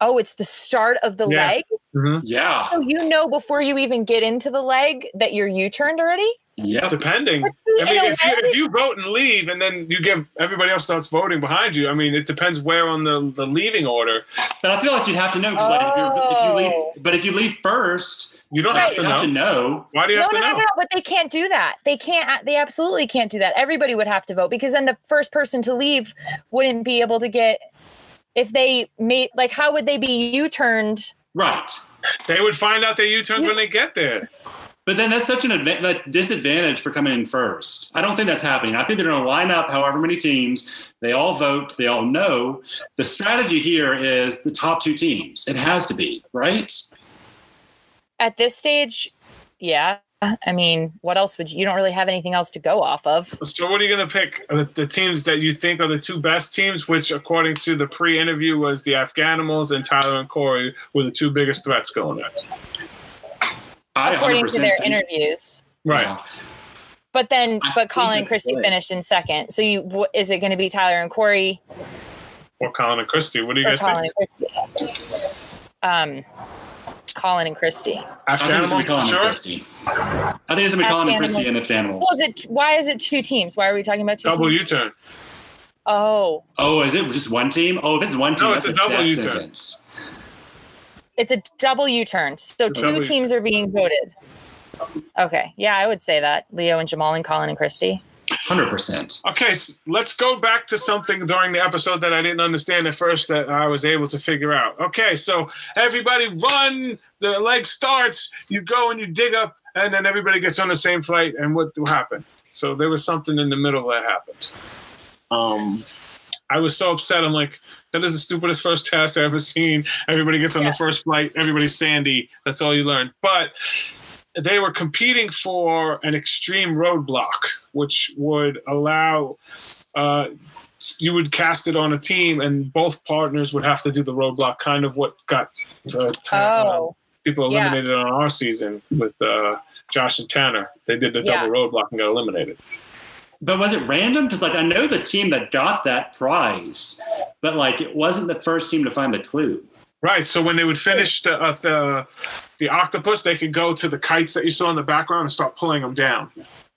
Speaker 4: Oh, it's the start of the
Speaker 1: Yeah.
Speaker 4: leg.
Speaker 1: Mhm.
Speaker 2: Yeah.
Speaker 4: So you know before you even get into the leg that you're U-turned already?
Speaker 2: Yep.
Speaker 1: depending.
Speaker 4: See,
Speaker 1: I mean,
Speaker 4: in a
Speaker 1: if you if you vote and leave, and then you give everybody else starts voting behind you. I mean, it depends where on the the leaving order.
Speaker 2: But I feel like you'd have to know because like if, you're, if you
Speaker 4: Oh.
Speaker 2: leave, but if you leave first,
Speaker 1: You don't
Speaker 4: Right.
Speaker 1: have
Speaker 2: you
Speaker 1: to
Speaker 2: have
Speaker 1: know.
Speaker 2: to know.
Speaker 1: Why do you
Speaker 4: no,
Speaker 1: have
Speaker 4: no,
Speaker 1: to
Speaker 4: no,
Speaker 1: know?
Speaker 4: no, no, but they can't do that. They can't. They absolutely can't do that. Everybody would have to vote because then the first person to leave wouldn't be able to get. If they made like, how would they be U-turned?
Speaker 2: Right.
Speaker 1: They would find out they U turned when they get there.
Speaker 2: But then that's such an adva- like, disadvantage for coming in first. I don't think that's happening. I think they're going to line up however many teams. They all vote. They all know. The strategy here is the top two teams. It has to be, right?
Speaker 4: At this stage, yeah. I mean, what else would you? You don't really have anything else to go off of.
Speaker 1: So, what are you going to pick? The, the teams that you think are the two best teams, which, according to the pre-interview, was the Afghanimals and Tyler and Korey, were the two biggest threats going there.
Speaker 2: I
Speaker 4: according to their
Speaker 2: think-
Speaker 4: interviews.
Speaker 1: Right.
Speaker 2: Yeah.
Speaker 4: But then,
Speaker 2: I
Speaker 4: but Colin and
Speaker 2: it's
Speaker 4: Christie
Speaker 2: good.
Speaker 4: finished in second. So you, wh- is it going to be Tyler and Korey
Speaker 1: Or Colin and Christie. What do you
Speaker 4: or
Speaker 1: guys
Speaker 4: Colin
Speaker 1: think?
Speaker 4: and Christie? Um, Colin and Christie.
Speaker 2: I think it's
Speaker 1: Afghanimals,
Speaker 2: going to be Colin and
Speaker 1: sure.
Speaker 2: Christie. I think it's going to be Colin and Christie and the Animals.
Speaker 4: Well, is it? Why is it two teams? Why are we talking about two
Speaker 1: Double
Speaker 4: teams?
Speaker 1: U-turn.
Speaker 4: Oh,
Speaker 2: Oh, is it just one team? Oh, if it's one team,
Speaker 1: No,
Speaker 2: that's
Speaker 1: a
Speaker 2: a,
Speaker 1: double
Speaker 2: death
Speaker 1: U-turn.
Speaker 2: sentence.
Speaker 4: It's a double U-turn. So two
Speaker 1: double
Speaker 4: teams are being voted. Okay, yeah, I would say that Leo and Jamal and Colin and Christie.
Speaker 2: 100%.
Speaker 1: Okay, s let's go back to something during the episode that I didn't understand at first that I was able to figure out. Okay, so everybody run, the leg starts, you go and you dig up, and then everybody gets on the same flight, and what happened? So there was something in the middle that happened. Um, I was so upset. I'm like, that is the stupidest first test I've ever seen. Everybody gets on
Speaker 4: Yeah.
Speaker 1: the first flight, everybody's sandy. That's all you learn. But they were competing for an extreme roadblock, which would allow uh, you would cast it on a team, and both partners would have to do the roadblock. Kind of what got uh, uh,
Speaker 4: Oh,
Speaker 1: people
Speaker 4: yeah.
Speaker 1: eliminated on our season with uh, Josh and Tanner. They did the
Speaker 4: Yeah.
Speaker 1: double roadblock and got eliminated.
Speaker 2: But was it random? Because like I know the team that got that prize, but like it wasn't the first team to find the clue.
Speaker 1: Right. So when they would finish the uh, the the octopus, they could go to the kites that you saw in the background and start pulling them down.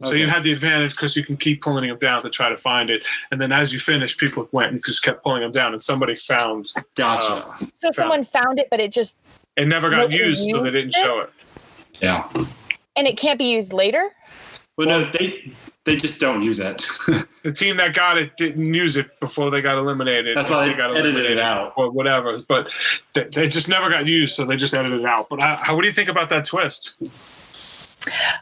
Speaker 1: So you had the advantage because you can keep pulling them down to try to find it, and then as you finish, people went and just kept pulling them down, and somebody found
Speaker 2: Gotcha.
Speaker 4: so someone found it, but it just
Speaker 1: it never got
Speaker 4: Nobody
Speaker 1: used, so they didn't
Speaker 4: it?
Speaker 1: show it.
Speaker 2: yeah.
Speaker 4: and it can't be used later.
Speaker 2: Well, no, they they just don't use it. [laughs]
Speaker 1: The team that got it didn't use it before they got eliminated.
Speaker 2: That's why
Speaker 1: If
Speaker 2: they edited it out.
Speaker 1: or whatever. But they, they just never got used, so they just edited it out. But I, how, what do you think about that twist?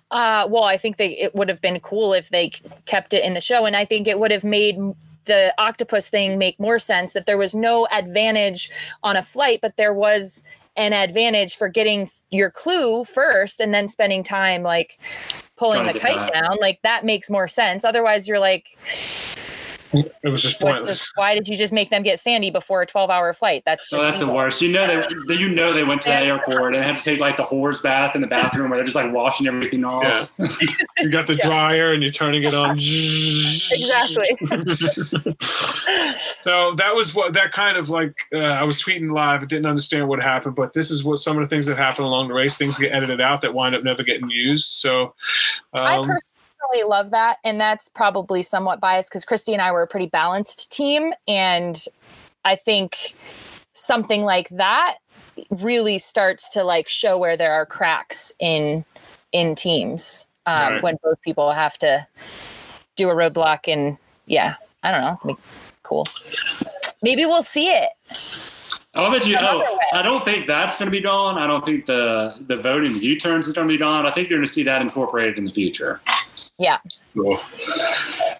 Speaker 4: Uh, well, I think they it would have been cool if they kept it in the show, and I think it would have made the octopus thing make more sense. That there was no advantage on a flight, but there was an advantage for getting your clue first, and then spending time like pulling the kite
Speaker 2: that.
Speaker 4: down. Like that makes more sense. Otherwise, you're like,
Speaker 1: It was just pointless.
Speaker 4: just, why did you just make them get sandy before a 12 hour flight? That's
Speaker 2: So
Speaker 4: just
Speaker 2: that's the worst. You know they, they you know they went to that airport and had to take like the horse bath in the bathroom where they're just like washing everything off.
Speaker 1: Yeah. [laughs] you got the dryer and you're turning it on. [laughs]
Speaker 4: Exactly. [laughs]
Speaker 1: so that was what that kind of like uh, I was tweeting live. I didn't understand what happened, but this is what some of the things that happen along the race. Things get edited out that wind up never getting used. So
Speaker 4: I
Speaker 1: um,
Speaker 4: personally love that, and that's probably somewhat biased because Kristi and I were a pretty balanced team, and I think something like that really starts to like show where there are cracks in in teams um,
Speaker 1: Right.
Speaker 4: when both people have to do a roadblock, and yeah, I don't know, it'll be cool. Maybe we'll see it.
Speaker 2: I'll bet you. Oh. I don't think that's going to be gone. I don't think the the voting U turns is going to be gone. I think you're going to see that incorporated in the future.
Speaker 4: Yeah,
Speaker 1: Cool.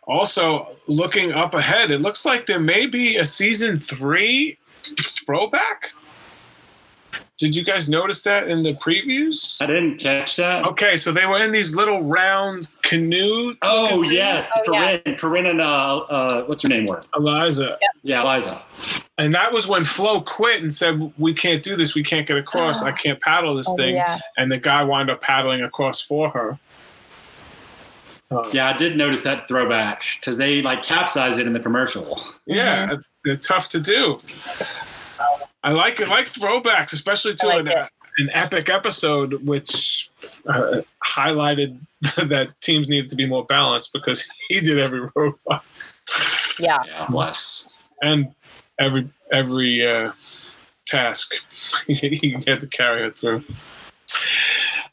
Speaker 1: Also, looking up ahead, it looks like there may be a season three throwback. Did you guys notice that in the previews?
Speaker 2: I didn't catch that.
Speaker 1: Okay, so they were in these little round canoe.
Speaker 2: Oh yes,
Speaker 4: Oh, yeah.
Speaker 2: Corinne. Corinne and uh, uh, what's her name? Were
Speaker 1: Eliza.
Speaker 2: yeah, Eliza.
Speaker 1: And that was when Flo quit and said, We can't do this. We can't get across. I can't paddle this
Speaker 4: Oh,
Speaker 1: thing.
Speaker 4: yeah.
Speaker 1: And the guy wound up paddling across for her. Uh,
Speaker 2: Yeah, I did notice that throwback because they like capsized it in the commercial.
Speaker 1: yeah, they're tough to do. I like it, like throwbacks, especially to
Speaker 4: like
Speaker 1: an,
Speaker 4: it.
Speaker 1: an epic episode, which uh, highlighted [laughs] that teams needed to be more balanced because [laughs] he did every robot
Speaker 4: Yeah.
Speaker 2: Yeah, bless.
Speaker 1: and every every uh, task [laughs] he had to carry her through.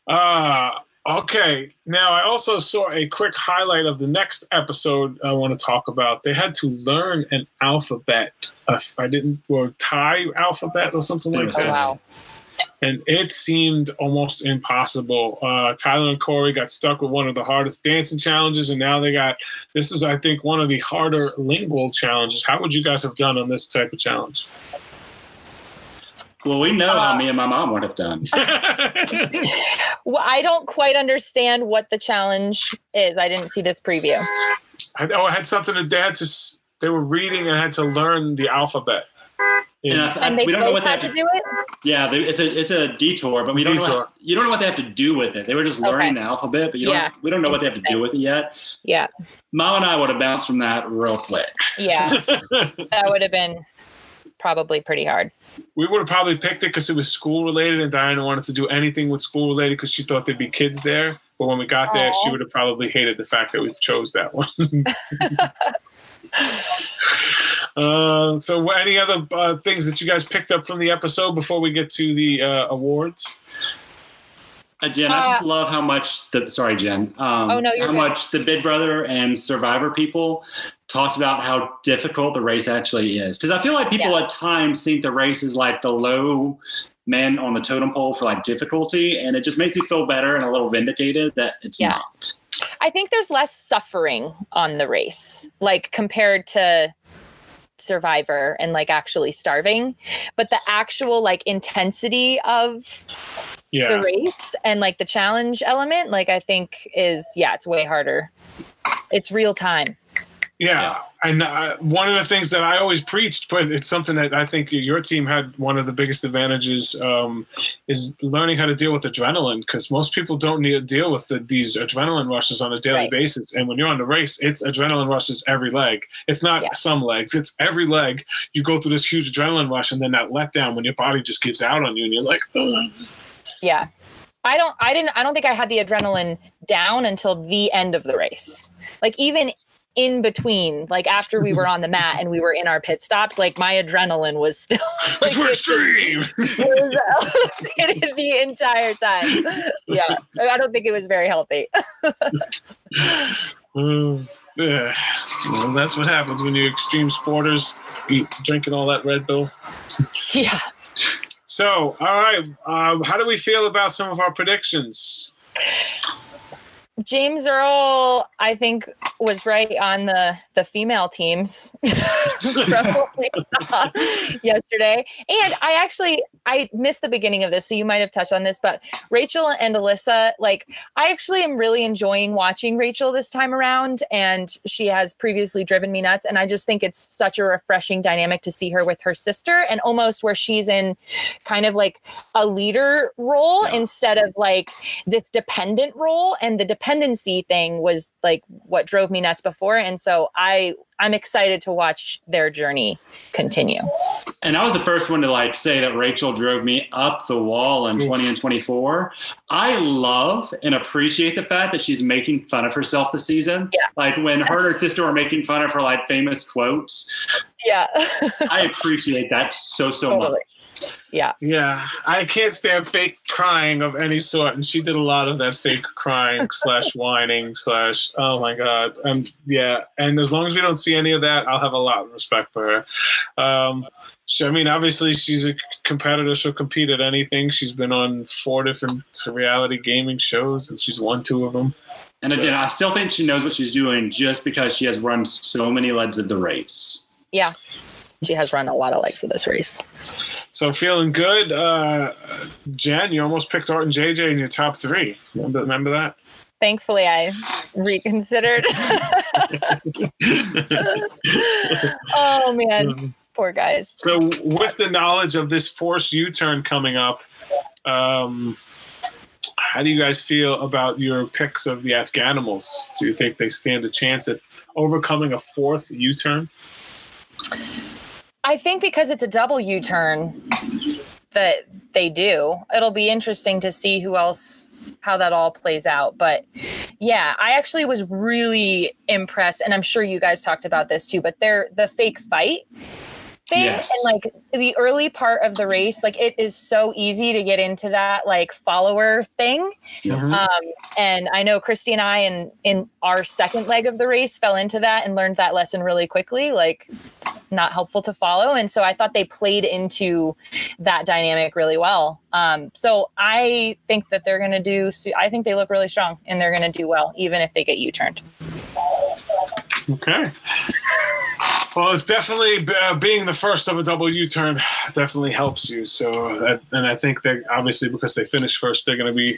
Speaker 1: Uh, okay. Now I also saw a quick highlight of the next episode I want to talk about. They had to learn an alphabet. Uh, I didn't or Thai alphabet or something like
Speaker 4: Oh,
Speaker 1: that
Speaker 4: wow.
Speaker 1: and it seemed almost impossible. Uh, Tyler and Korey got stuck with one of the hardest dancing challenges, and now they got this is, I think, one of the harder lingual challenges. How would you guys have done on this type of challenge?
Speaker 2: Well, we know
Speaker 4: Uh,
Speaker 2: how me and my mom would have done. [laughs]
Speaker 4: Well, I don't quite understand what the challenge is. I didn't see this preview.
Speaker 1: I, oh, it had something to they had to. They were reading and had to learn the alphabet.
Speaker 2: And I, I,
Speaker 4: And they
Speaker 2: we don't know
Speaker 4: both
Speaker 2: what they
Speaker 4: had
Speaker 2: have
Speaker 4: to
Speaker 2: to
Speaker 4: do it?
Speaker 2: Yeah, they, it's a it's a detour, but we don't know what, you don't know what they have to do with it. They were just learning
Speaker 4: Okay.
Speaker 2: the alphabet, but you don't we don't know what they have to do with it yet.
Speaker 4: Yeah.
Speaker 2: Mom and I would have bounced from that real quick.
Speaker 4: Yeah. [laughs] that would have been probably pretty hard.
Speaker 1: we would have probably picked it because it was school related, and Diana wanted to do anything with school related because she thought there'd be kids there. But when we got there, she would have probably hated the fact that we chose that one. [laughs] uh, so, any other uh, things that you guys picked up from the episode before we get to the uh, awards?
Speaker 2: Uh, Jen, I just love how much the sorry, Jen. Um,
Speaker 4: Oh, no, you're
Speaker 2: how
Speaker 4: good.
Speaker 2: much the Big Brother and Survivor people talked about how difficult the race actually is. Because I feel like people at times think the race is like the low man on the totem pole for like difficulty, and it just makes me feel better and a little vindicated that it's
Speaker 4: Yeah.
Speaker 2: not.
Speaker 4: I think there's less suffering on the race, like compared to Survivor and like actually starving. But the actual like intensity of
Speaker 1: Yeah.
Speaker 4: the race and like the challenge element, like I think is, yeah, it's way harder. It's real time.
Speaker 1: Yeah,
Speaker 2: Yeah.
Speaker 1: and uh, one of the things that I always preached, but it's something that I think your team had one of the biggest advantages um, is learning how to deal with adrenaline because most people don't need to deal with the, these adrenaline rushes on a daily
Speaker 4: Right.
Speaker 1: basis. And when you're on the race, it's adrenaline rushes every leg. It's not
Speaker 4: Yeah.
Speaker 1: some legs; it's every leg. You go through this huge adrenaline rush, and then that letdown when your body just gives out on you, and you're like, "Ugh."
Speaker 4: Yeah. I don't I didn't I don't think I had the adrenaline down until the end of the race. Like even in between, like after we were on the mat and we were in our pit stops, like my adrenaline was still [laughs] like
Speaker 1: we're
Speaker 4: it
Speaker 1: extreme.
Speaker 4: was the entire time. Yeah. I don't think it was very healthy. [laughs]
Speaker 1: Mm, yeah. Well, that's what happens when you're extreme sporters, eat, drinking all that Red Bull.
Speaker 4: yeah.
Speaker 1: So, all right, um, how do we feel about some of our predictions?
Speaker 4: James Earl, I think, was right on the the female teams [laughs] from what we saw yesterday. And I actually I missed the beginning of this, so you might have touched on this, but Rachel and Elissa, like I actually am really enjoying watching Rachel this time around, and she has previously driven me nuts. And I just think it's such a refreshing dynamic to see her with her sister, and almost where she's in kind of like a leader role
Speaker 2: Yeah.
Speaker 4: instead of like this dependent role and the dependency thing was like what drove me nuts before and so i i'm excited to watch their journey continue
Speaker 2: And I was the first one to like say that Rachel drove me up the wall in 20 and 24. I love and appreciate the fact that she's making fun of herself this season.
Speaker 4: Yeah.
Speaker 2: Like when her and her [laughs] sister were making fun of her like famous quotes.
Speaker 4: yeah
Speaker 2: I appreciate that so, so
Speaker 4: totally
Speaker 2: much.
Speaker 4: Yeah
Speaker 1: Yeah, I can't stand fake crying of any sort, and she did a lot of that fake crying [laughs] slash whining slash. Oh my god, um, yeah. And as long as we don't see any of that, I'll have a lot of respect for her. Um, she, I mean, obviously she's a competitor; she'll compete at anything. She's been on four different reality gaming shows, and she's won two of them.
Speaker 2: And again, I still think she knows what she's doing just because she has run so many legs of the race.
Speaker 4: yeah she has run a lot of legs of this race
Speaker 1: So feeling good, uh, Jen. You almost picked Art and JJ in your top three. Remember, remember that?
Speaker 4: thankfully i reconsidered [laughs] oh man poor guys
Speaker 1: So, with the knowledge of this force U turn coming up, um, how do you guys feel about your picks of the Afghanimals? Do you think they stand a chance at overcoming a fourth U turn?
Speaker 4: I think because it's a double U turn that they do, it'll be interesting to see who else how that all plays out. But yeah, I actually was really impressed, and I'm sure you guys talked about this too. But they're the fake fight thing
Speaker 2: Yes.
Speaker 4: and like the early part of the race like it is so easy to get into that like follower thing
Speaker 1: Mhm.
Speaker 4: um, and i know kristi and i in in our second leg of the race fell into that and learned that lesson really quickly like it's not helpful to follow and so i thought they played into that dynamic really well um, so i think that they're going to do i think they look really strong and they're going to do well even if they get u-turned
Speaker 1: Okay. Well, it's definitely uh, being the first of a double U-turn definitely helps you. So, that, and I think that obviously because they finished first, they're going to be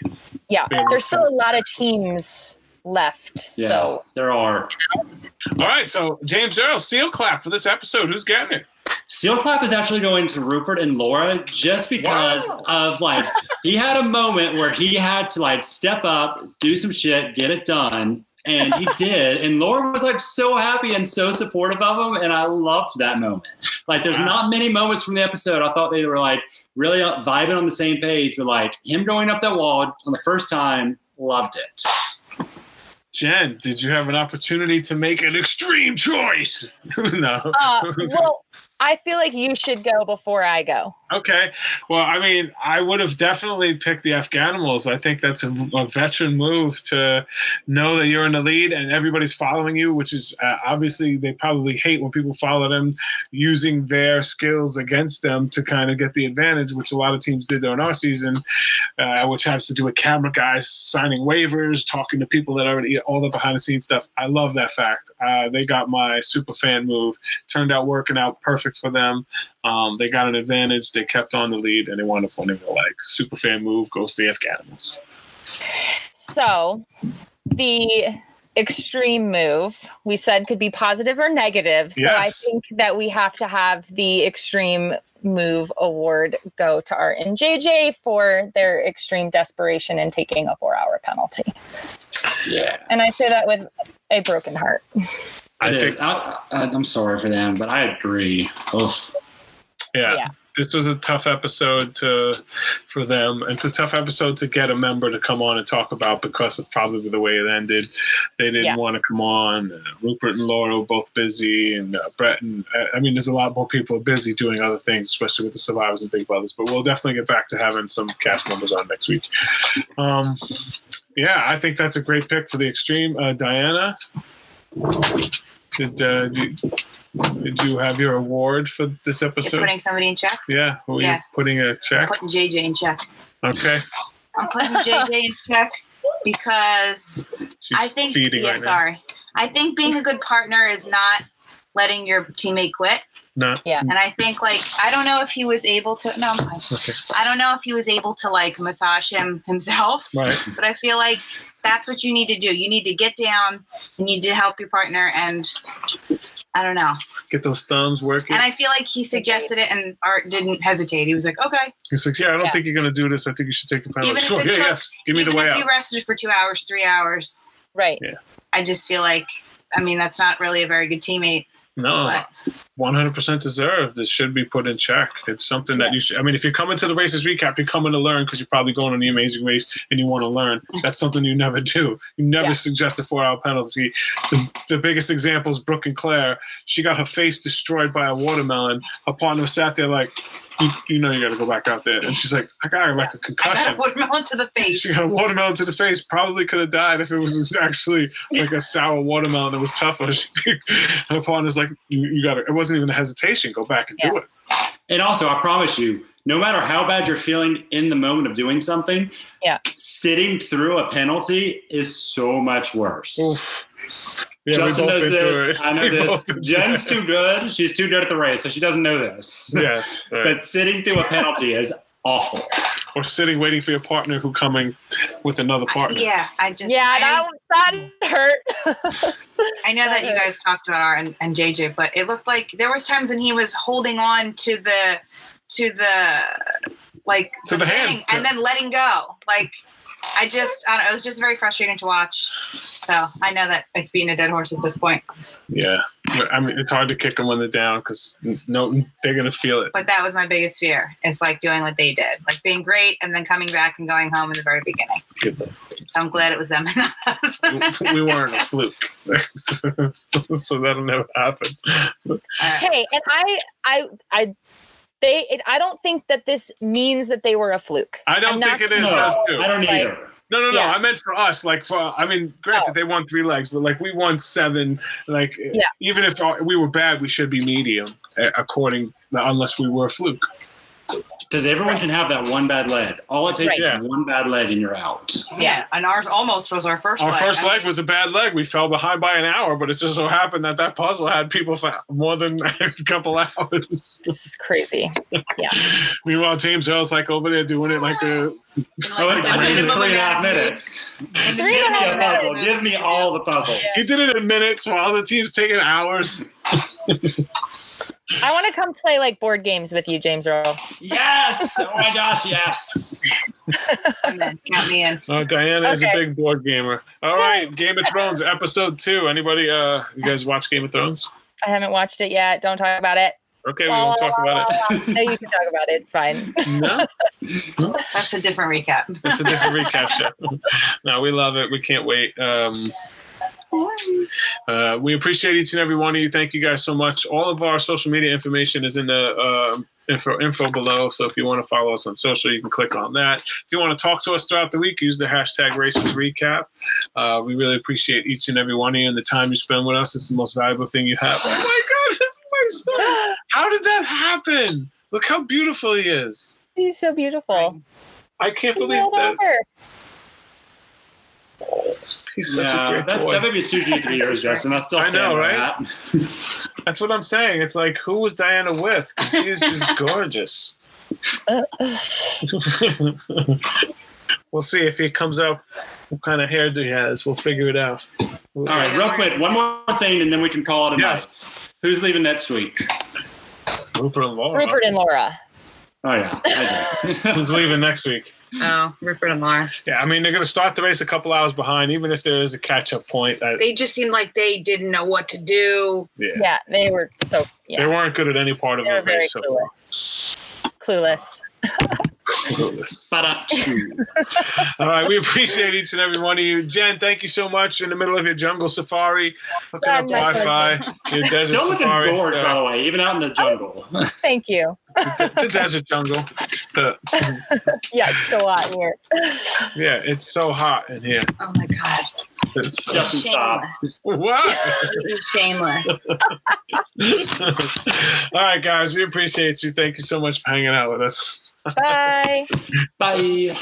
Speaker 4: yeah there's still a lot of teams left
Speaker 2: Yeah,
Speaker 4: so
Speaker 2: there are.
Speaker 1: all right. So, James Earl, seal clap for this episode. Who's getting it?
Speaker 2: Seal clap is actually going to Rupert and Laura just because
Speaker 1: Wow.
Speaker 2: of like he had a moment where he had to like step up, do some shit, get it done. And he did. And Laura was like so happy and so supportive of him. And I loved that moment. Like, there's
Speaker 1: Wow.
Speaker 2: not many moments from the episode. I thought they were like really vibing on the same page, but like him going up that wall on the first time, loved it.
Speaker 1: Jen, did you have an opportunity to make an extreme choice? [laughs] no.
Speaker 4: uh, [laughs] well i feel like you should go before i go
Speaker 1: Okay. Well, I mean, I would have definitely picked the Afghanimals. I think that's a, a veteran move to know that you're in the lead and everybody's following you, which is uh, obviously they probably hate when people follow them using their skills against them to kind of get the advantage, which a lot of teams did during our season, uh, which has to do with camera guys signing waivers, talking to people that already all the behind the scenes stuff. I love that fact. Uh, they got my super fan move. Turned out working out perfect for them. Um, they got an advantage. They kept on the lead, and they wound up winning the like Super fan move goes to the Afghanimals.
Speaker 4: So the extreme move we said could be positive or negative. So I think that we have to have the extreme move award go to Art and JJ for their extreme desperation in taking a four hour penalty.
Speaker 2: Yeah.
Speaker 4: And I say that with a broken heart.
Speaker 1: I
Speaker 2: It
Speaker 1: think,
Speaker 2: is. I, I, I'm sorry for them, but I agree. Oof.
Speaker 1: Yeah,
Speaker 4: Yeah.
Speaker 1: this was a tough episode to for them. It's a tough episode to get a member to come on and talk about because of probably the way it ended. They didn't
Speaker 4: Yeah.
Speaker 1: want to come on. Uh, Rupert and Laura were both busy, and uh, Brett and uh, I mean, there's a lot more people busy doing other things, especially with the survivors and Big Brothers. But we'll definitely get back to having some cast members on next week. Um, yeah, I think that's a great pick for the extreme. Uh, Diana, did uh, did, did you have your award for this
Speaker 3: You're
Speaker 1: episode?
Speaker 3: putting somebody in check.
Speaker 1: Yeah, who are you
Speaker 3: Yeah.
Speaker 1: putting a
Speaker 3: I'm
Speaker 1: check?
Speaker 3: putting JJ in check.
Speaker 1: Okay,
Speaker 3: I'm putting JJ in check because
Speaker 1: she's
Speaker 3: I think.
Speaker 1: feeding
Speaker 3: yeah,
Speaker 1: right
Speaker 3: sorry. I think being a good partner is not letting your teammate quit.
Speaker 1: now. No,
Speaker 3: And I think like I don't know if he was able to. No, I'm fine.
Speaker 1: okay,
Speaker 3: I don't know if he was able to like massage him himself,
Speaker 1: right.
Speaker 3: but I feel like that's what you need to do. You need to get down and you need to help your partner. And I don't know.
Speaker 1: Get those thumbs working.
Speaker 3: And I feel like he suggested it, and Art didn't hesitate. He was like, "Okay."
Speaker 1: He's like, yeah, I don't
Speaker 4: Yeah.
Speaker 1: think you're gonna do this. I think you should take the penalty.
Speaker 3: Even
Speaker 1: Sure, yeah,
Speaker 3: took-
Speaker 1: yes. Give me the
Speaker 3: Even
Speaker 1: way
Speaker 3: if
Speaker 1: out.
Speaker 3: you rested for two hours, three hours,
Speaker 4: Right. Yeah.
Speaker 3: I just feel like, I mean, that's not really a very good teammate.
Speaker 1: No, 100% deserved. This should be put in check. It's something that you should. I mean, if you're coming to the races recap, you're coming to learn because you're probably going on the amazing race and you want to learn. [laughs] That's something you never do. You never
Speaker 4: Yeah.
Speaker 1: suggest a four hour penalty. The, the biggest example is Brooke and Claire. She got her face destroyed by a watermelon. Her partner sat there like, you, you know, you got to go back out there. And she's like, I got her like a
Speaker 3: I got
Speaker 1: concussion.
Speaker 3: a watermelon to the [laughs] face.
Speaker 1: She got a watermelon to the face. Probably could have died if it was [laughs] actually like a sour watermelon that was tougher. She, her partner's like, you, you got to. It wasn't even a hesitation. Go back and do it.
Speaker 2: And also, I promise you, no matter how bad you're feeling in the moment of doing something,
Speaker 4: Yeah.
Speaker 2: sitting through a penalty is so much worse.
Speaker 1: Oof. Yeah,
Speaker 2: Justin
Speaker 1: both
Speaker 2: knows this.
Speaker 1: it.
Speaker 2: I know [laughs]
Speaker 1: We
Speaker 2: this.
Speaker 1: both been through
Speaker 2: Jen's too good. She's too good at the race, so she doesn't know this. [laughs]
Speaker 1: Yes. [laughs] right.
Speaker 2: But sitting through a penalty is awful.
Speaker 1: Or sitting waiting for your partner who coming with another partner.
Speaker 3: Yeah, I just
Speaker 4: Yeah,
Speaker 3: I,
Speaker 4: that that hurt.
Speaker 3: I know that you
Speaker 4: that
Speaker 3: guys talked about our and, and JJ, but it looked like there was times when he was holding on to the to the like
Speaker 1: To the hand.
Speaker 3: thing and then letting go. Like I just I don't know, it was just very frustrating to watch. So I know that it's being a dead horse at this point.
Speaker 1: Yeah. But, I mean, it's hard to kick them when they're down because no, they're gonna feel it.
Speaker 3: But that was my biggest fear. It's like doing what they did, like being great and then coming back and going home in the very beginning. So I'm glad it was them and not us.
Speaker 1: we weren't a fluke, [laughs] so that'll never happen.
Speaker 4: Hey, and I, I, I, they. It, I don't think that this means that they were a fluke.
Speaker 1: I don't
Speaker 4: I'm
Speaker 1: think
Speaker 4: not-
Speaker 1: it is
Speaker 2: No,
Speaker 1: us too.
Speaker 2: I don't
Speaker 4: Like-
Speaker 2: either.
Speaker 1: No, no, no.
Speaker 4: Yeah.
Speaker 1: I meant for us. Like for, I mean, granted,
Speaker 4: Oh.
Speaker 1: they won three legs, but like we won seven. Like,
Speaker 4: Yeah.
Speaker 1: even if we were bad, we should be medium, according unless we were a fluke.
Speaker 2: Because everyone can have that one bad leg. All it takes
Speaker 1: Right.
Speaker 2: is one bad leg and you're out.
Speaker 3: Yeah, and ours almost was our first.
Speaker 1: Our
Speaker 3: leg.
Speaker 1: first leg was a bad leg. We fell behind by an hour, but it just so happened that that puzzle had people for more than [laughs] a couple hours.
Speaker 4: This is crazy. Yeah. [laughs]
Speaker 1: Meanwhile, James Earl's like over there doing it like a.
Speaker 2: Oh, [laughs]
Speaker 3: like,
Speaker 2: it
Speaker 3: the
Speaker 2: took me
Speaker 3: minimum
Speaker 2: three and a half
Speaker 3: amount
Speaker 2: minutes.
Speaker 4: Three
Speaker 2: Give me a puzzle. Give me all the puzzles.
Speaker 1: He did it in minutes while the team's taking hours.
Speaker 4: I want to come play like board games with you, James Earl.
Speaker 2: Yes! Oh my gosh, yes.
Speaker 3: I'm in. Count me in.
Speaker 1: Oh, Diana is a big board gamer. All right, Game of Thrones episode two. Anybody? Uh, you guys watch Game of Thrones?
Speaker 4: I haven't watched it yet. Don't talk about it.
Speaker 1: Okay, we won't talk about it.
Speaker 4: no, you can talk about it. It's fine. [laughs]
Speaker 1: No,
Speaker 3: That's a different recap.
Speaker 1: it's a different recap show. [laughs] no, we love it. We can't wait. Um, uh, we appreciate each and every one of you. Thank you guys so much. All of our social media information is in the uh, info info below. So if you want to follow us on social, you can click on that. If you want to talk to us throughout the week, use the hashtag Races Recap. Uh, we really appreciate each and every one of you and the time you spend with us. It's the most valuable thing you have. Oh my God, this is my son. [gasps] How did that happen? Look how beautiful he is.
Speaker 4: He's so beautiful.
Speaker 1: I can't
Speaker 4: He
Speaker 1: believe
Speaker 4: rolled
Speaker 1: that.
Speaker 4: over.
Speaker 1: He's such a
Speaker 2: Yeah,
Speaker 1: great
Speaker 2: that,
Speaker 1: boy.
Speaker 2: that may be Suji three years, Justin. I still
Speaker 1: I know, right?
Speaker 2: that. [laughs]
Speaker 1: That's what I'm saying. It's like, who was Diana with? 'Cause She is just [laughs] gorgeous. [laughs] we'll see if he comes out. What kind of hairdo he has? We'll figure it out.
Speaker 2: All right, real quick, one more thing, and then we can call it a night. Who's leaving next week?
Speaker 1: Rupert and Laura.
Speaker 4: Rupert and Laura.
Speaker 2: Oh yeah,
Speaker 1: Who's leaving next week?
Speaker 3: Oh, Rupert and Laura.
Speaker 1: Yeah, I mean they're going to start the race a couple hours behind, even if there is a catch-up point. I,
Speaker 3: They just seemed like they didn't know what to do.
Speaker 1: yeah.
Speaker 4: Yeah, they were so
Speaker 1: they weren't good at any part of
Speaker 4: They
Speaker 1: the
Speaker 4: were very
Speaker 1: race. So
Speaker 4: clueless. Clueless. [laughs]
Speaker 1: clueless.
Speaker 2: Ba-da-choo. [laughs]
Speaker 1: All right, we appreciate each and every one of you. Jen, thank you so much. In the middle of your jungle safari, hooking
Speaker 4: Yeah,
Speaker 1: up Wi-Fi, your [laughs] desert
Speaker 2: Still looking
Speaker 1: safari,
Speaker 2: gorgeous, by
Speaker 1: uh,
Speaker 2: the way, even out in the jungle. [laughs]
Speaker 4: Thank you.
Speaker 1: the, the desert jungle. The,
Speaker 4: Yeah, it's so hot in here.
Speaker 1: yeah, it's so hot in here.
Speaker 3: Oh my god.
Speaker 1: It's so,
Speaker 2: Justin, stop.
Speaker 1: what?
Speaker 3: Shameless.
Speaker 1: All right, guys, we appreciate you. Thank you so much for hanging out with us.
Speaker 4: Bye.
Speaker 2: Bye.